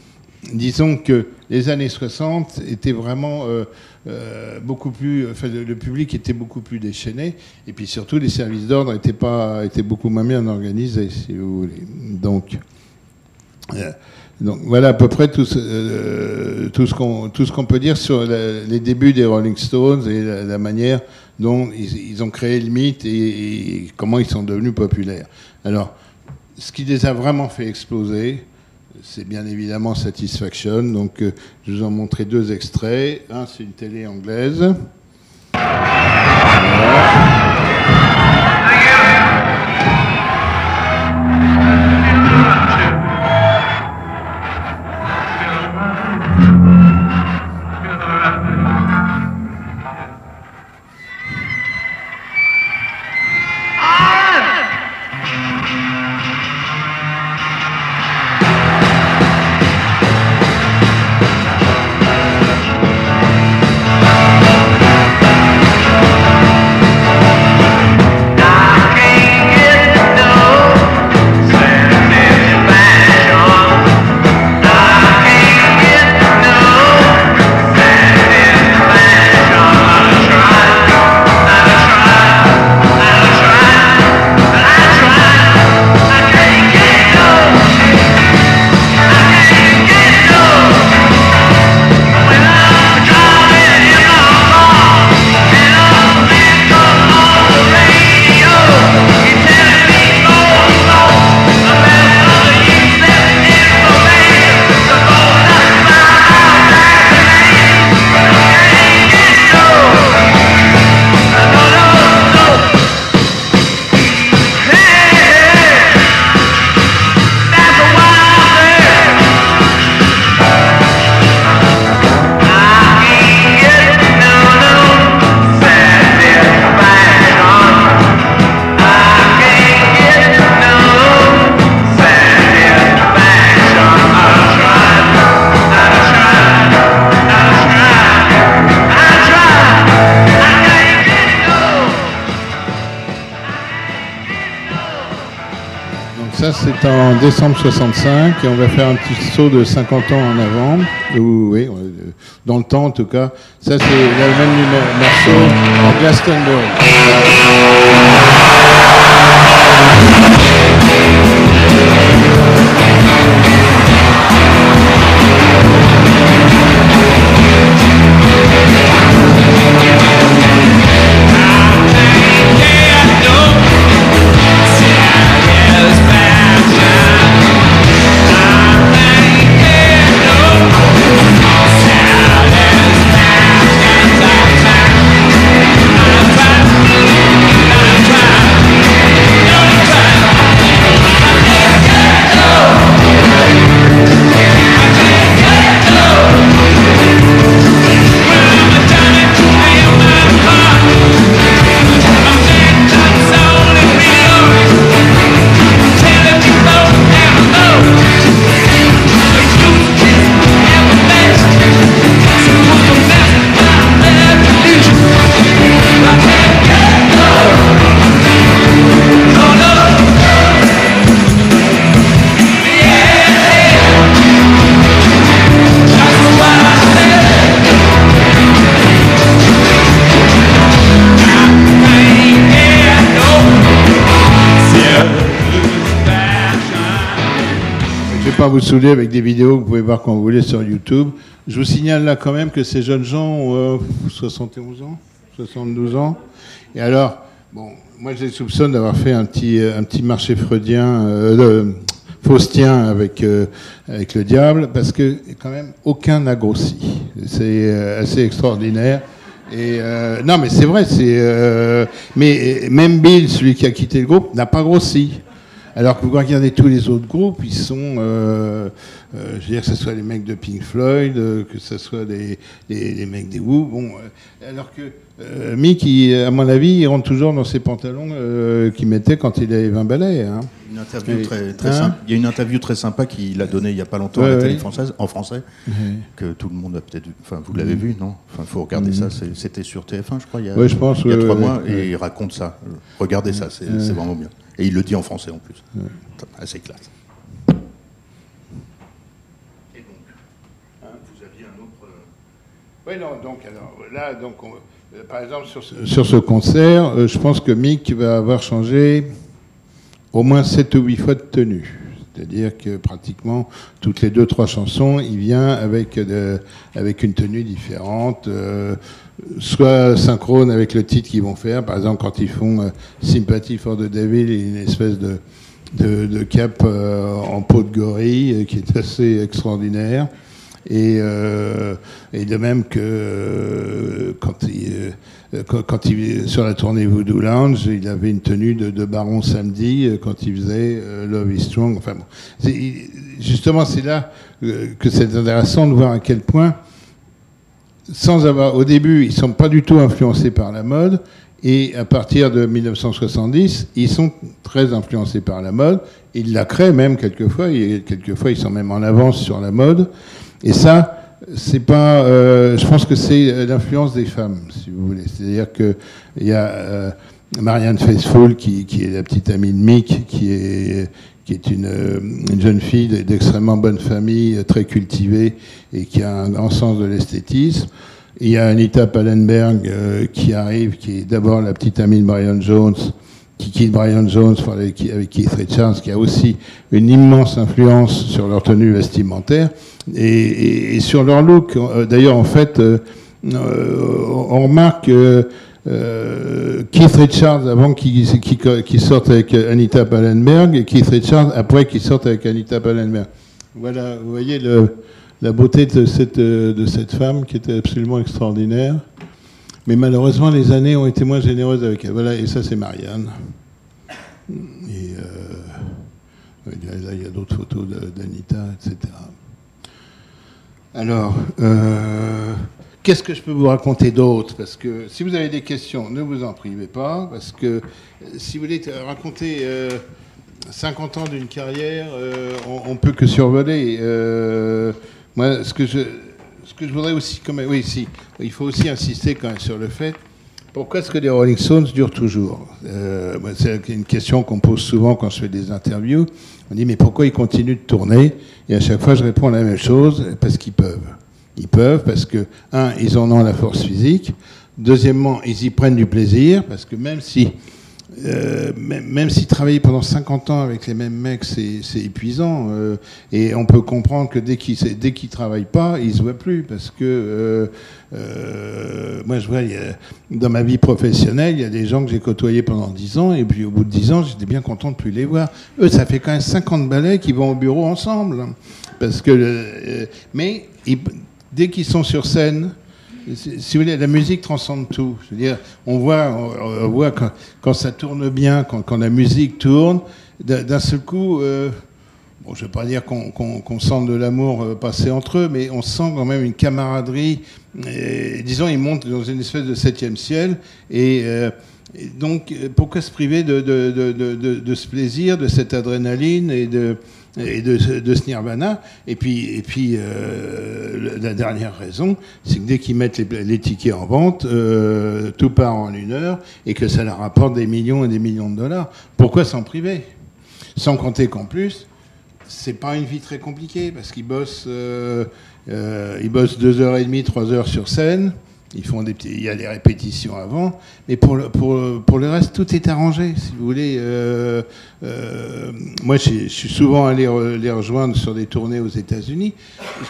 disons que les années 60 étaient vraiment euh, euh, beaucoup plus, le, public était beaucoup plus déchaîné, et puis surtout les services d'ordre étaient étaient beaucoup moins bien organisés, si vous voulez. Donc, euh, donc voilà à peu près tout ce, qu'on peut dire sur les débuts des Rolling Stones et la, manière dont ils, ont créé le mythe et comment ils sont devenus populaires. Alors, ce qui les a vraiment fait exploser, c'est bien évidemment Satisfaction. Donc, euh, je vous en montrer deux extraits. Un, c'est une télé anglaise. En décembre 65 et on va faire un petit saut de 50 ans en avant. Ou, oui, euh, dans le temps en tout cas. Ça, c'est le même numéro- morceau en Glastonbury. Vous saouler avec des vidéos que vous pouvez voir quand vous voulez sur YouTube. Je vous signale là quand même que ces jeunes gens ont euh, 71 ans, 72 ans. Et alors, bon, moi je les soupçonne d'avoir fait un petit, euh, marché freudien, euh, euh, faustien avec, euh, le diable, parce que quand même aucun n'a grossi. C'est euh, assez extraordinaire. Euh, non, mais c'est vrai, euh, mais euh, même Bill, celui qui a quitté le groupe, n'a pas grossi. Alors que vous regardez tous les autres groupes, ils sont, euh, euh, je veux dire que ce soit les mecs de Pink Floyd, euh, que ce soit les, les, les mecs des Who. Bon, alors que Mick, il- à mon avis, il rentre toujours dans ses pantalons qu'il mettait quand il avait 20 balais. Hein. Une interview très, très Hein. Il y a une interview très sympa qu'il a donnée il n'y a pas longtemps à la télé française, en français, que tout le monde a peut-être vu. Enfin, vous l'avez Mhm. vu, non? Enfin, faut regarder ça. c'est- C'était sur TF1, je crois, il y a, Ouais, je pense, il y a trois mois, et il raconte ça. Regardez ça, c'est vraiment bien. Et il le dit en français en plus. Assez classe. Et donc, hein, vous aviez un autre. Oui, non, donc, alors, là, donc, on- euh, par exemple, sur ce, sur ce concert, euh, je pense que Mick va avoir changé au moins 7 ou 8 fois de tenue. C'est-à-dire que pratiquement toutes les deux, trois chansons, il vient avec, euh, avec une tenue différente, euh, soit synchrone avec le titre qu'ils vont faire. Par exemple, quand ils font euh, Sympathy for the Devil, il y a une espèce de, de, cap en peau de gorille qui est assez extraordinaire. Et, et de même que quand il, euh, quand, il sur la tournée Voodoo Lounge, il avait une tenue de, baron samedi euh, quand il faisait euh, Love is Strong. Enfin bon, justement, c'est là euh, que c'est intéressant de voir à quel point, sans avoir, au début, ils sont pas du tout influencés par la mode. Et à partir de 1970, ils sont très influencés par la mode. Ils la créent même quelquefois. Et quelquefois, ils sont même en avance sur la mode. Et ça, c'est pas. euh, je pense que c'est euh, l'influence des femmes, si vous voulez. C'est-à-dire que il y a euh, Marianne Faithfull qui, qui est la petite amie de Mick, qui est qui est une, euh, une jeune fille d'extrêmement bonne famille, euh, très cultivée et qui a un grand sens de l'esthétisme. Il y a Anita Pallenberg euh, qui arrive, qui est d'abord la petite amie de Brian Jones, qui quitte Brian Jones avec Keith Richards, qui a aussi une immense influence sur leur tenue vestimentaire et, sur leur look. Euh, D'ailleurs, en fait, euh, euh, on remarque Keith Richards avant qu'il qu'il sorte avec Anita Pallenberg et Keith Richards après qu'il sorte avec Anita Pallenberg. Voilà, vous voyez la beauté de cette, de cette femme qui était absolument extraordinaire. Mais malheureusement, les années ont été moins généreuses avec elle. Voilà, et ça, c'est Marianne. Et là, il y a d'autres photos d'Anita, etc. Alors, euh, qu'est-ce que je peux vous raconter d'autre? Parce que si vous avez des questions, ne vous en privez pas. Parce que euh, si vous voulez te raconter euh, 50 ans d'une carrière, euh, on, on peut que survoler. Euh, moi, ce que je, ce que je voudrais aussi, oui, si, il faut aussi insister quand même sur le fait. Pourquoi est-ce que les Rolling Stones durent toujours? Euh, C'est une question qu'on pose souvent quand je fais des interviews. On dit mais pourquoi ils continuent de tourner Et à chaque fois, je réponds la même chose parce qu'ils peuvent. Ils peuvent parce que un, ils en ont la force physique. Deuxièmement, ils y prennent du plaisir parce que même si euh, même, si travailler pendant 50 ans avec les mêmes mecs, c'est épuisant. euh, et on peut comprendre que dès qu'ils dès qu'ils travaillent pas, ils se voient plus parce que euh, moi je vois dans ma vie professionnelle, il y a des gens que j'ai côtoyés pendant 10 ans et puis au bout de 10 ans, j'étais bien content de plus les voir. Eux, ça fait quand même 50 balais qui vont au bureau ensemble, parce que mais dès qu'ils sont sur scène, si vous voulez, la musique transcende tout. Je veux dire, on voit, on, voit quand, ça tourne bien, quand, la musique tourne, d'un seul coup, euh, bon, je ne vais pas dire qu'on qu'on sent de l'amour euh, passer entre eux, mais on sent quand même une camaraderie. Disons, ils montent dans une espèce de septième ciel. Et, euh, donc, pourquoi se priver de- de ce plaisir, de cette adrénaline et de, et de, ce- nirvana Et puis, et puis euh, la dernière raison, c'est que dès qu'ils mettent les, les tickets en vente, euh, tout part en une heure et que ça leur rapporte des millions et des millions de dollars. Pourquoi s'en priver? Sans compter qu'en plus, c'est pas une vie très compliquée parce qu'ils bossent, euh, euh, ils bossent deux heures et demie, trois heures sur scène. Ils font des petits, il y a des répétitions avant, mais pour le, pour, pour le reste, tout est arrangé. Si vous voulez, euh, euh, moi, je suis souvent allé re- les rejoindre sur des tournées aux États-Unis.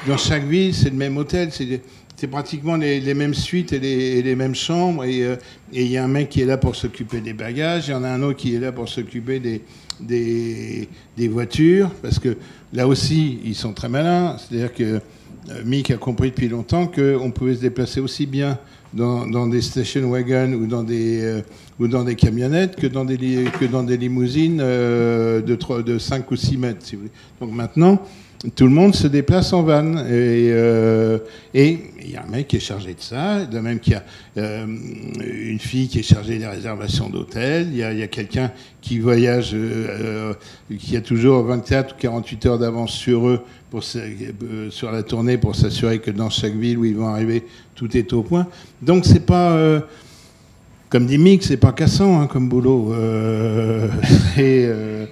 Dans chaque ville, c'est le même hôtel, c'est pratiquement les, les mêmes suites et les, les mêmes chambres. Et euh, et il y a un mec qui est là pour s'occuper des bagages, il y en a un autre qui est là pour s'occuper des, des, des voitures, parce que là aussi, ils sont très malins. C'est-à-dire que Mick a compris depuis longtemps qu'on pouvait se déplacer aussi bien dans, des station wagons ou dans des, euh, ou dans des camionnettes que dans des, que dans des limousines euh, de, trois- de 5 ou 6 mètres. Si vous. Donc maintenant, tout le monde se déplace en van. Et euh, il y a un mec qui est chargé de ça, de même qu'il y a euh, une fille qui est chargée des réservations d'hôtel, il y a, a quelqu'un qui voyage, euh, euh, qui a toujours 24 ou 48 heures d'avance sur eux, euh, sur la tournée, pour s'assurer que dans chaque ville où ils vont arriver, tout est au point. Donc c'est pas... euh, comme dit Mick, c'est pas cassant hein, comme boulot. Euh,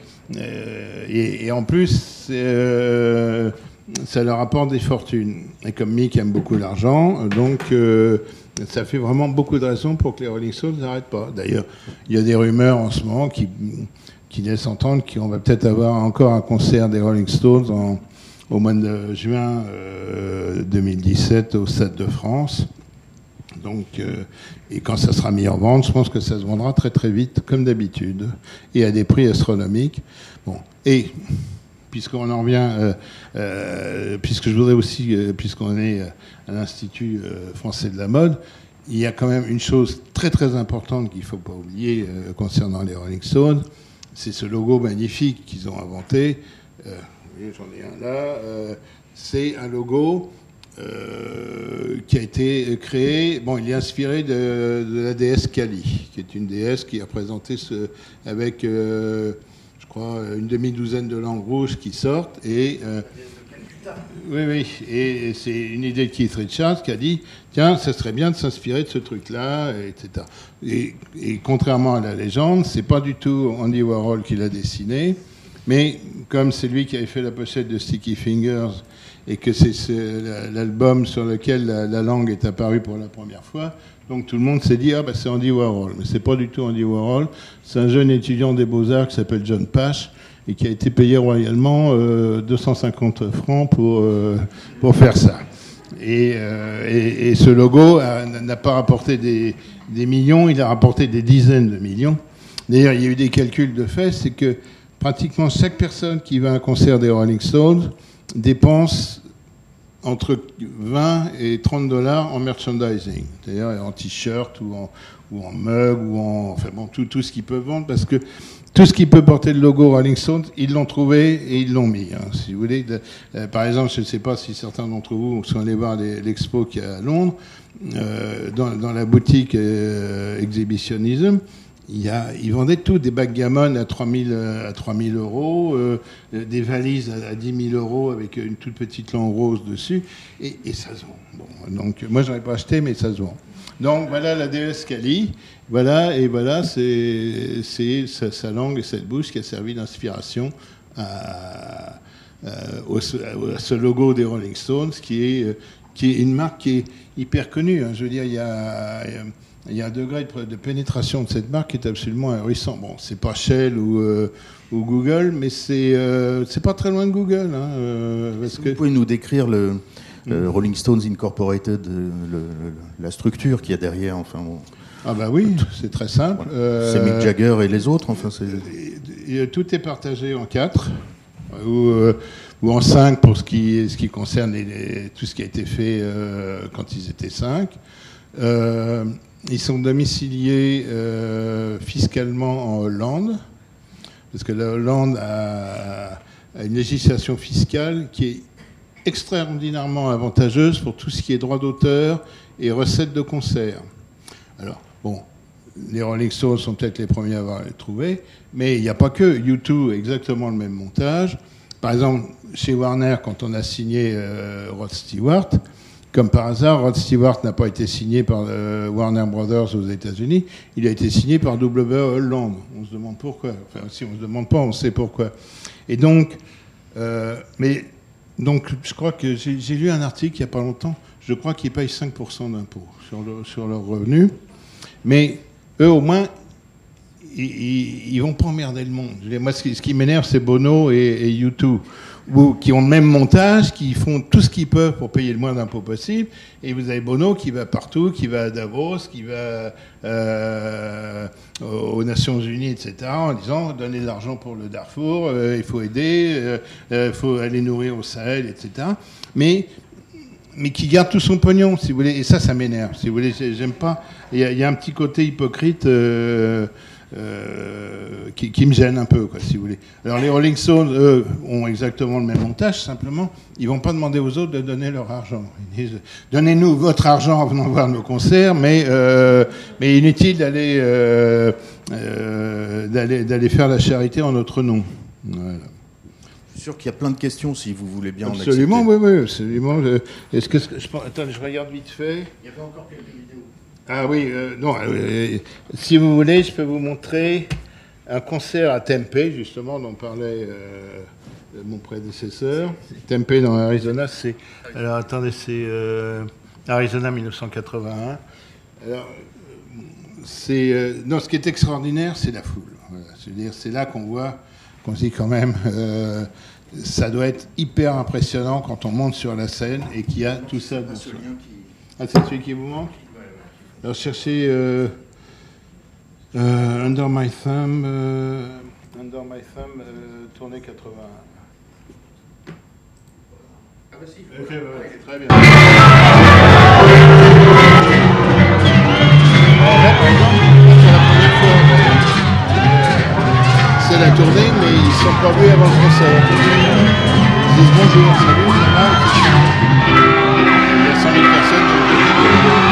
et, en plus, ça leur apporte des fortunes. Et comme Mick aime beaucoup l'argent, donc ça fait vraiment beaucoup de raisons pour que les Rolling Stones n'arrêtent pas. D'ailleurs, il y a des rumeurs en ce moment qui, qui laissent entendre qu'on va peut-être avoir encore un concert des Rolling Stones en- au mois de juin euh, 2017 au Stade de France. Donc, euh, et quand ça sera mis en vente, je pense que ça se vendra très très vite, comme d'habitude, et à des prix astronomiques. Bon, et puisqu'on en revient, euh, euh, puisque je voudrais aussi, euh, puisqu'on est euh, à l'Institut euh, français de la mode, il y a quand même une chose très très importante qu'il ne faut pas oublier euh, concernant les Rolling Stones, c'est ce logo magnifique qu'ils ont inventé. J'en ai un là. euh, c'est un logo euh, qui a été créé. Bon, il est inspiré de, la déesse Kali, qui est une déesse qui a présenté ce, avec, euh, je crois, une demi-douzaine de langues rouges qui sortent. Et, oui, oui, et, et c'est une idée de Keith Richards qui a dit tiens, ça serait bien de s'inspirer de ce truc-là, etc. Et, et contrairement à la légende, c'est pas du tout Andy Warhol qui l'a dessiné, mais comme c'est lui qui avait fait la pochette de Sticky Fingers et que c'est ce- l'album sur lequel la, la langue est apparue pour la première fois, donc tout le monde s'est dit ah bah c'est Andy Warhol, mais c'est pas du tout Andy Warhol, c'est un jeune étudiant des beaux arts qui s'appelle John Pash et qui a été payé royalement euh, 250 francs pour euh, pour faire ça. Et, euh, et- et ce logo n'a pas rapporté des, des millions, il a rapporté des dizaines de millions. D'ailleurs, il y a eu des calculs de fait, c'est que pratiquement chaque personne qui va à un concert des Rolling Stones dépense entre 20 et 30 dollars en merchandising, c'est-à-dire en t-shirt ou en, ou en mug ou en enfin bon tout, tout ce qu'ils peuvent vendre parce que tout ce qui peut porter le logo Rolling Stones, ils l'ont trouvé et ils l'ont mis. hein, si vous voulez, euh, par exemple, je ne sais pas si certains d'entre vous sont allés voir l'expo qui est à Londres, euh, dans, dans la boutique euh, Exhibitionism. Il y ils vendaient tout, des backgammon à 3000, euh, à 3000 euros, euh, des valises à, à 10 000 euros avec une toute petite langue rose dessus, et, ça se vend. Bon, donc, moi, j'aurais pas acheté, mais ça se vend. Donc, voilà la déesse Kali, voilà, et voilà, c'est sa, langue et cette bouche qui a servi d'inspiration à, ce logo des Rolling Stones, qui est, euh, qui est une marque qui est hyper connue. hein. Je veux dire, il y a un degré de, de pénétration de cette marque qui est absolument ahurissant. Bon, c'est pas Shell ou, euh, ou Google, mais c'est euh, c'est pas très loin de Google. hein, euh, parce que Vous pouvez nous décrire le Rolling Stones Incorporated, euh, le- le- la structure qu'il y a derrière, enfin, bon, ah bah oui, c'est très simple. c'est Mick Jagger et les autres, enfin, c'est... Tout est partagé en quatre ou, ou en cinq pour ce qui, ce qui concerne les- tout ce qui a été fait quand ils étaient cinq. Ils sont domiciliés euh, fiscalement en Hollande, parce que la Hollande a, a une législation fiscale qui est extraordinairement avantageuse pour tout ce qui est droit d'auteur et recettes de concert. Alors, bon, les Rolling Stones sont peut-être les premiers à avoir les trouvé, mais il n'y a pas que U2 exactement le même montage. Par exemple, chez Warner, quand on a signé euh, Rod Stewart, comme par hasard, Rod Stewart n'a pas été signé par euh, Warner Brothers aux États-Unis, il a été signé par W. Holland. On se demande pourquoi. Enfin, si on ne se demande pas, on sait pourquoi. Et donc, euh, mais donc, je crois que j'ai lu un article il n'y a pas longtemps. Je crois qu'ils payent 5% d'impôts sur, sur leurs revenus. Mais eux, au moins, ils, ils, vont pas emmerder le monde. Moi, ce qui, ce qui m'énerve, c'est Bono et, et U2, qui ont le même montage, qui font tout ce qu'ils peuvent pour payer le moins d'impôts possible. Et vous avez Bono qui va partout, qui va à Davos, qui va euh, aux Nations Unies, etc., en disant donnez de l'argent pour le Darfour, euh, il faut aider, euh, euh, il faut aller nourrir au Sahel, etc. Mais mais qui garde tout son pognon, si vous voulez. Et ça, ça m'énerve, si vous voulez. J'ai- J'aime pas. Il il y a un petit côté hypocrite euh, qui, qui me gêne un peu, quoi, si vous voulez. Alors les Rolling Stones, eux, ont exactement le même montage, simplement, ils vont pas demander aux autres de donner leur argent. Ils disent, donnez-nous votre argent en venant voir nos concerts, mais, euh, mais inutile d'aller euh, d'aller d'aller faire la charité en notre nom. Voilà. Je suis sûr qu'il y a plein de questions si vous voulez bien Absolument, en oui, accepter. oui, absolument. Euh, Est-ce que je, attends, je regarde vite fait. Il y avait encore quelques vidéos. Ah oui, euh, non. euh, si vous voulez, je peux vous montrer un concert à Tempe, justement, dont parlait euh, mon prédécesseur. Tempe dans l'Arizona, c'est. Alors attendez, c'est euh, Arizona 1981. Alors, euh, c'est euh, non, ce qui est extraordinaire, c'est la foule. Voilà. C'est-à-dire, c'est là qu'on voit, qu'on se dit quand même, euh, ça doit être hyper impressionnant quand on monte sur la scène et qu'il y a tout ça. Ah, c'est celui qui vous manque? Alors cherchez euh, euh, Under My Thumb, euh, Under My Thumb, euh, tournée 81. Ah bah si. Ok, ouais, ouais, très bien. C'est la tournée, mais ils sont pas vus avant le concert. Ils disent bonjour, salut, ça va Il y a 100 000 personnes dans le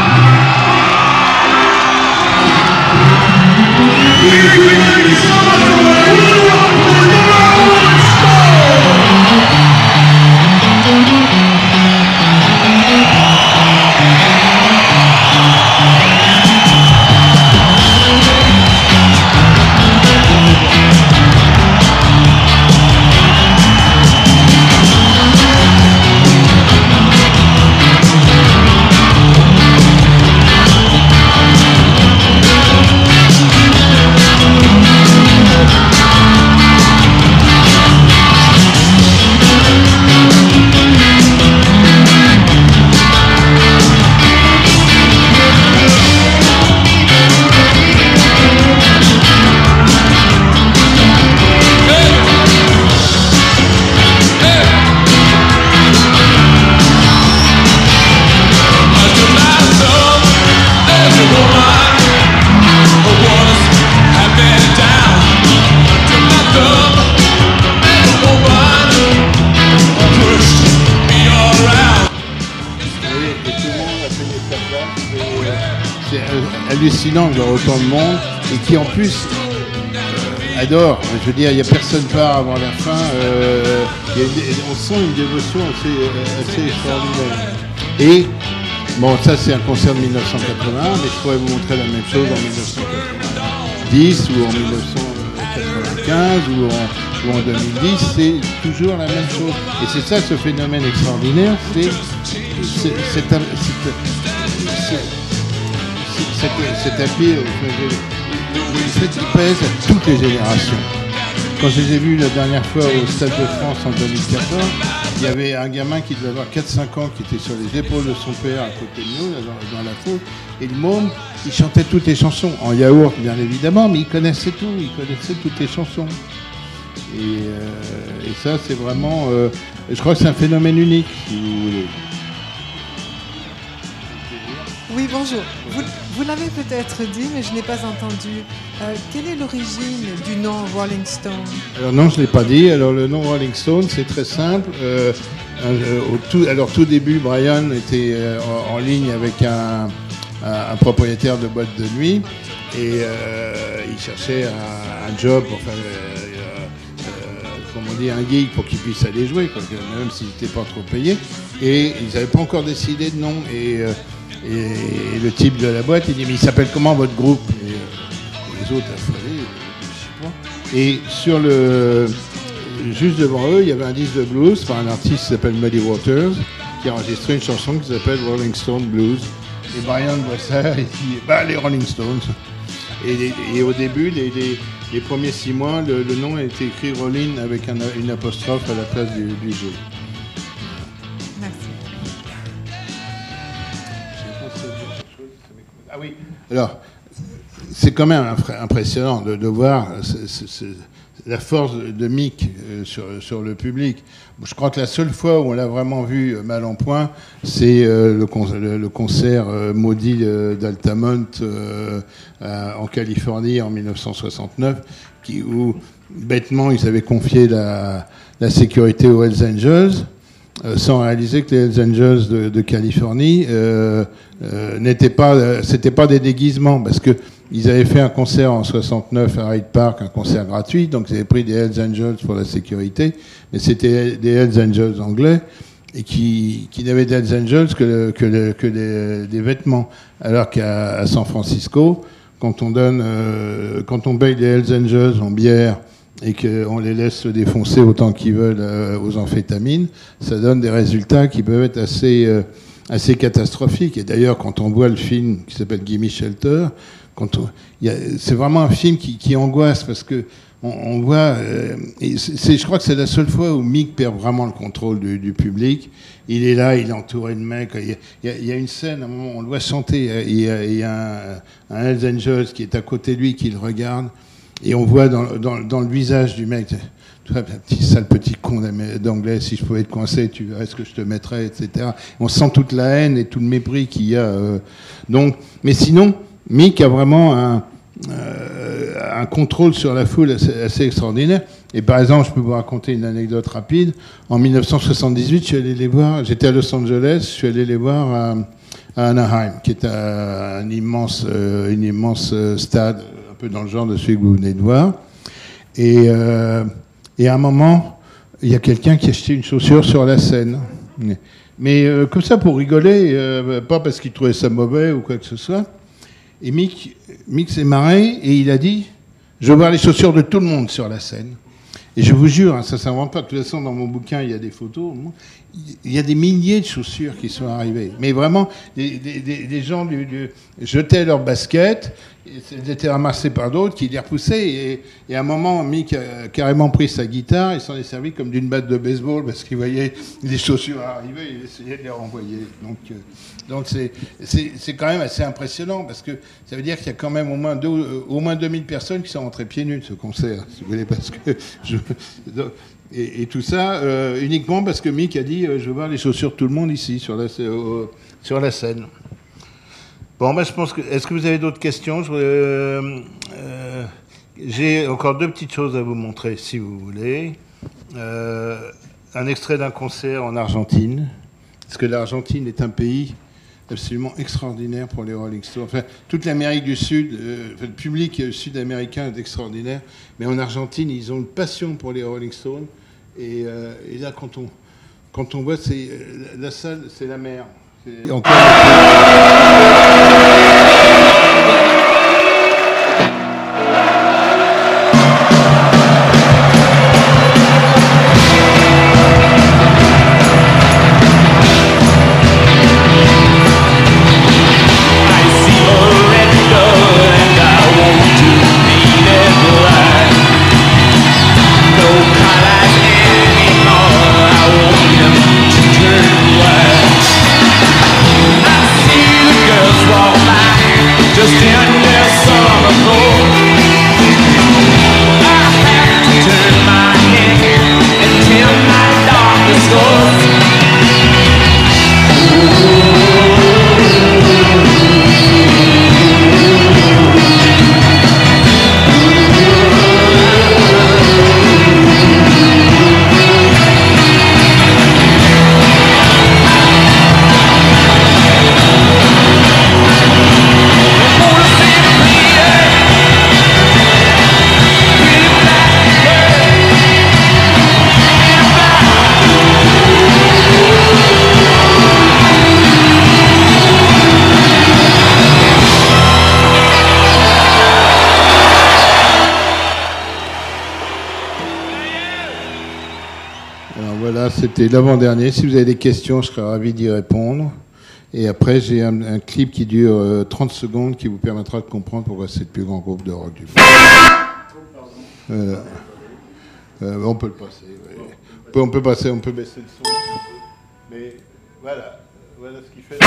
Oui, voir autant de monde et qui en plus euh, adore. Je veux dire, il n'y a personne part avant la fin. euh, y a on sent une dévotion assez, euh, assez extraordinaire. Et bon, ça c'est un concert de 1981, mais je pourrais vous montrer la même chose en 1990 ou en 1995 ou en, ou en 2010. C'est toujours la même chose. Et c'est ça ce phénomène extraordinaire, c'est cet qu'il pèse à toutes les générations. Quand je les ai vus la dernière fois au Stade de France en 2014, il y avait un gamin qui devait avoir 4-5 ans qui était sur les épaules de son père à côté de nous, dans, la foule. Et le môme, il chantait toutes les chansons, en yaourt bien évidemment, mais il connaissait tout, il connaissait toutes les chansons. Et, euh, ça, c'est vraiment. euh, je crois que c'est un phénomène unique, si vous voulez. Oui, bonjour. Vous l'avez peut-être dit, mais je n'ai pas entendu. Euh, quelle est l'origine du nom Rolling Stone? Alors non, je ne l'ai pas dit. Alors le nom Rolling Stone, c'est très simple. Euh, euh, au tout, alors tout début, Brian était en, ligne avec un, propriétaire de boîte de nuit et il cherchait un, job pour faire, comment dit, un gig pour qu'il puisse aller jouer, même s'il n'était pas trop payé. Et ils n'avaient pas encore décidé de nom. Et, et le type de la boîte, il dit, mais il s'appelle comment votre groupe? Et, euh, Les autres affolés, euh, je sais pas. Et sur le, juste devant eux, il y avait un disque de blues par un artiste qui s'appelle Muddy Waters, qui a enregistré une chanson qui s'appelle Rolling Stone Blues. Et Brian voit et dit, bah les Rolling Stones. Et, au début, les, les- premiers six mois, le, nom a été écrit Rolling avec un- une apostrophe à la place du, du. Alors, c'est quand même impressionnant de, voir ce- la force de Mick euh, sur, le public. Je crois que la seule fois où on l'a vraiment vu euh, mal en point, c'est euh, le, con- le- le concert euh, maudit euh, d'Altamont euh, en Californie en 1969, qui, où bêtement ils avaient confié la, la sécurité aux Hells Angels. Euh, sans réaliser que les Hells Angels de, de Californie euh, euh, n'étaient pas, c'était pas des déguisements parce que ils avaient fait un concert en 69 à Hyde Park, un concert gratuit, donc ils avaient pris des Hells Angels pour la sécurité, mais c'était des Hells Angels anglais et qui, qui n'avaient des Hells Angels que, que, le- que des, des vêtements, alors qu'à San Francisco, quand on donne, euh, quand on paye les Hells Angels en bière et qu'on les laisse se défoncer autant qu'ils veulent euh, aux amphétamines, ça donne des résultats qui peuvent être assez, euh, assez catastrophiques. Et d'ailleurs, quand on voit le film qui s'appelle Gimme Shelter, c'est vraiment un film qui, qui angoisse parce que on, on voit, euh, et je crois que c'est la seule fois où Mick perd vraiment le contrôle du, du public. Il est là, il est entouré de mecs. Il y a, il y a- il y a une scène, à un moment, on le voit chanter. Il y a, il y a un, un Hells Angels qui est à côté de lui, qui le regarde. Et on voit dans, le visage du mec, toi, petit sale petit con d'anglais, si je pouvais te coincer, tu verrais ce que je te mettrais, etc. On sent toute la haine et tout le mépris qu'il y a. euh. Donc, mais sinon, Mick a vraiment un, euh, contrôle sur la foule assez, extraordinaire. Et par exemple, je peux vous raconter une anecdote rapide. En 1978, je suis allé les voir. J'étais à Los Angeles. Je suis allé les voir à, Anaheim, qui est un, immense, euh, une immense stade, dans le genre de celui que vous venez de voir. Et, euh, à un moment, il y a quelqu'un qui a une chaussure sur la scène. Mais euh, comme ça pour rigoler, euh, pas parce qu'il trouvait ça mauvais ou quoi que ce soit. Et Mick, Mick s'est marré et il a dit Je veux voir les chaussures de tout le monde sur la scène. Et je vous jure, hein, ça ne s'invente pas. De toute façon, dans mon bouquin, il y a des photos. Il y a des milliers de chaussures qui sont arrivées. Mais vraiment, des, gens jetaient leurs baskets, et elles étaient ramassées par d'autres qui les repoussaient. Et, à un moment, Mick a carrément pris sa guitare et s'en est servi comme d'une batte de baseball parce qu'il voyait les chaussures arriver et il essayait de les renvoyer. Donc, euh, c'est, c'est, quand même assez impressionnant parce que ça veut dire qu'il y a quand même au moins, deux, au moins 2000 personnes qui sont rentrées pieds nus de ce concert, si vous voulez, parce que et, tout ça euh, uniquement parce que Mick a dit euh, je veux voir les chaussures de tout le monde ici sur la, euh, sur la scène. Bon, ben, je pense que. Est-ce que vous avez d'autres questions? J'ai encore deux petites choses à vous montrer, si vous voulez. Un extrait d'un concert en Argentine, parce que l'Argentine est un pays absolument extraordinaire pour les Rolling Stones. Enfin, toute l'Amérique du Sud, le public sud-américain est extraordinaire, mais en Argentine, ils ont une passion pour les Rolling Stones. Et, euh, et là, quand on, quand on voit, c'est la salle, c'est la mer. C'était l'avant-dernier. Si vous avez des questions, je serais ravi d'y répondre. Et après, j'ai un, clip qui dure euh, 30 secondes qui vous permettra de comprendre pourquoi c'est le plus grand groupe de rock du monde. Voilà. Euh, on peut le passer. On, peut, on peut passer, on peut baisser le son. Mais voilà, voilà ce qui fait.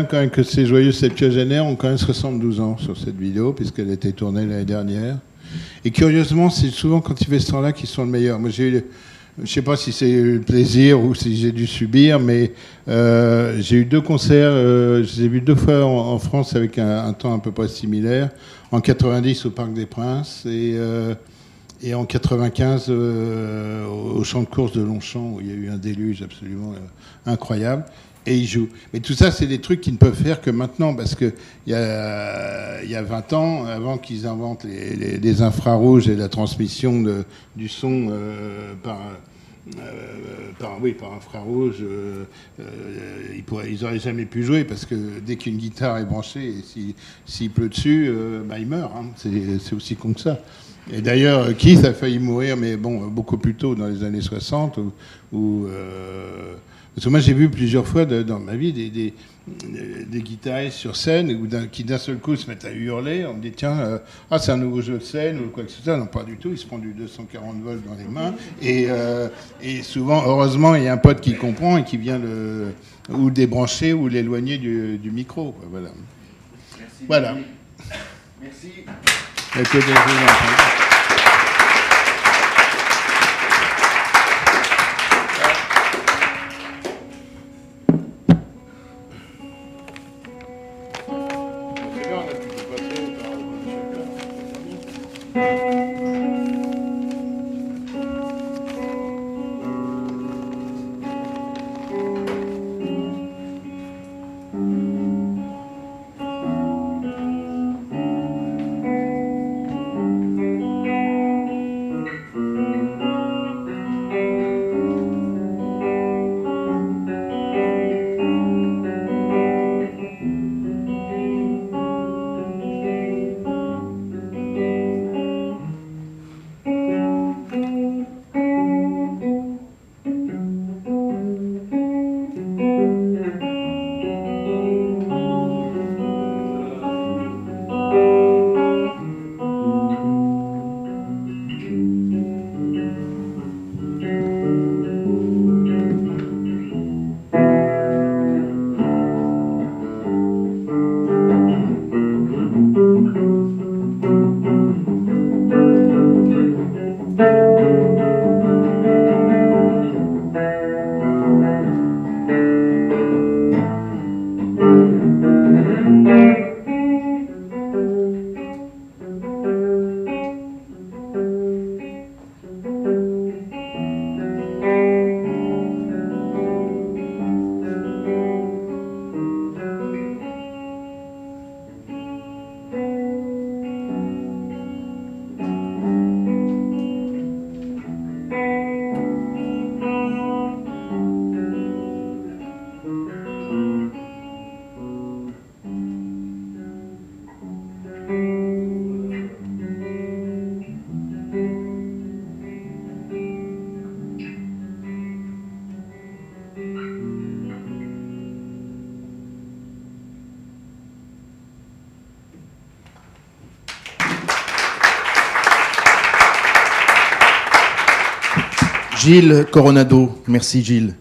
Quand même que ces joyeux septuagénaires ont quand même 72 ans sur cette vidéo, puisqu'elle a été tournée l'année dernière. Et curieusement, c'est souvent quand ils font ce temps-là qu'ils sont le meilleur. Moi, j'ai eu, je sais pas si c'est le plaisir ou si j'ai dû subir, mais euh, j'ai eu deux concerts, euh, je les ai vus deux fois en, France avec un, temps à peu près similaire. En 90 au Parc des Princes et, euh, en 95 euh, au au champ de course de Longchamp où il y a eu un déluge absolument incroyable. Et ils jouent. Mais tout ça, c'est des trucs qu'ils ne peuvent faire que maintenant, parce que il y a, y a 20 ans, avant qu'ils inventent les, infrarouges et la transmission du son euh, par, euh, par, oui, par infrarouge, euh, euh, ils, pourraient, ils auraient jamais pu jouer, parce que dès qu'une guitare est branchée, et si- s'il pleut dessus, bah, il meurt. hein. C'est aussi con que ça. Et d'ailleurs, Keith a failli mourir, mais bon, beaucoup plus tôt, dans les années 60, où, parce que moi j'ai vu plusieurs fois de- dans ma vie des, des, des guitaristes sur scène qui d'un seul coup se mettent à hurler. On me dit tiens, euh, ah c'est un nouveau jeu de scène ou quoi que ce soit. Non, pas du tout. Ils se prend du 240 volts dans les mains. Et, euh, et souvent, heureusement, il y a un pote qui comprend et qui vient le ou débrancher ou l'éloigner du, du micro. Voilà. Voilà. Merci. Gilles Coronado, merci Gilles.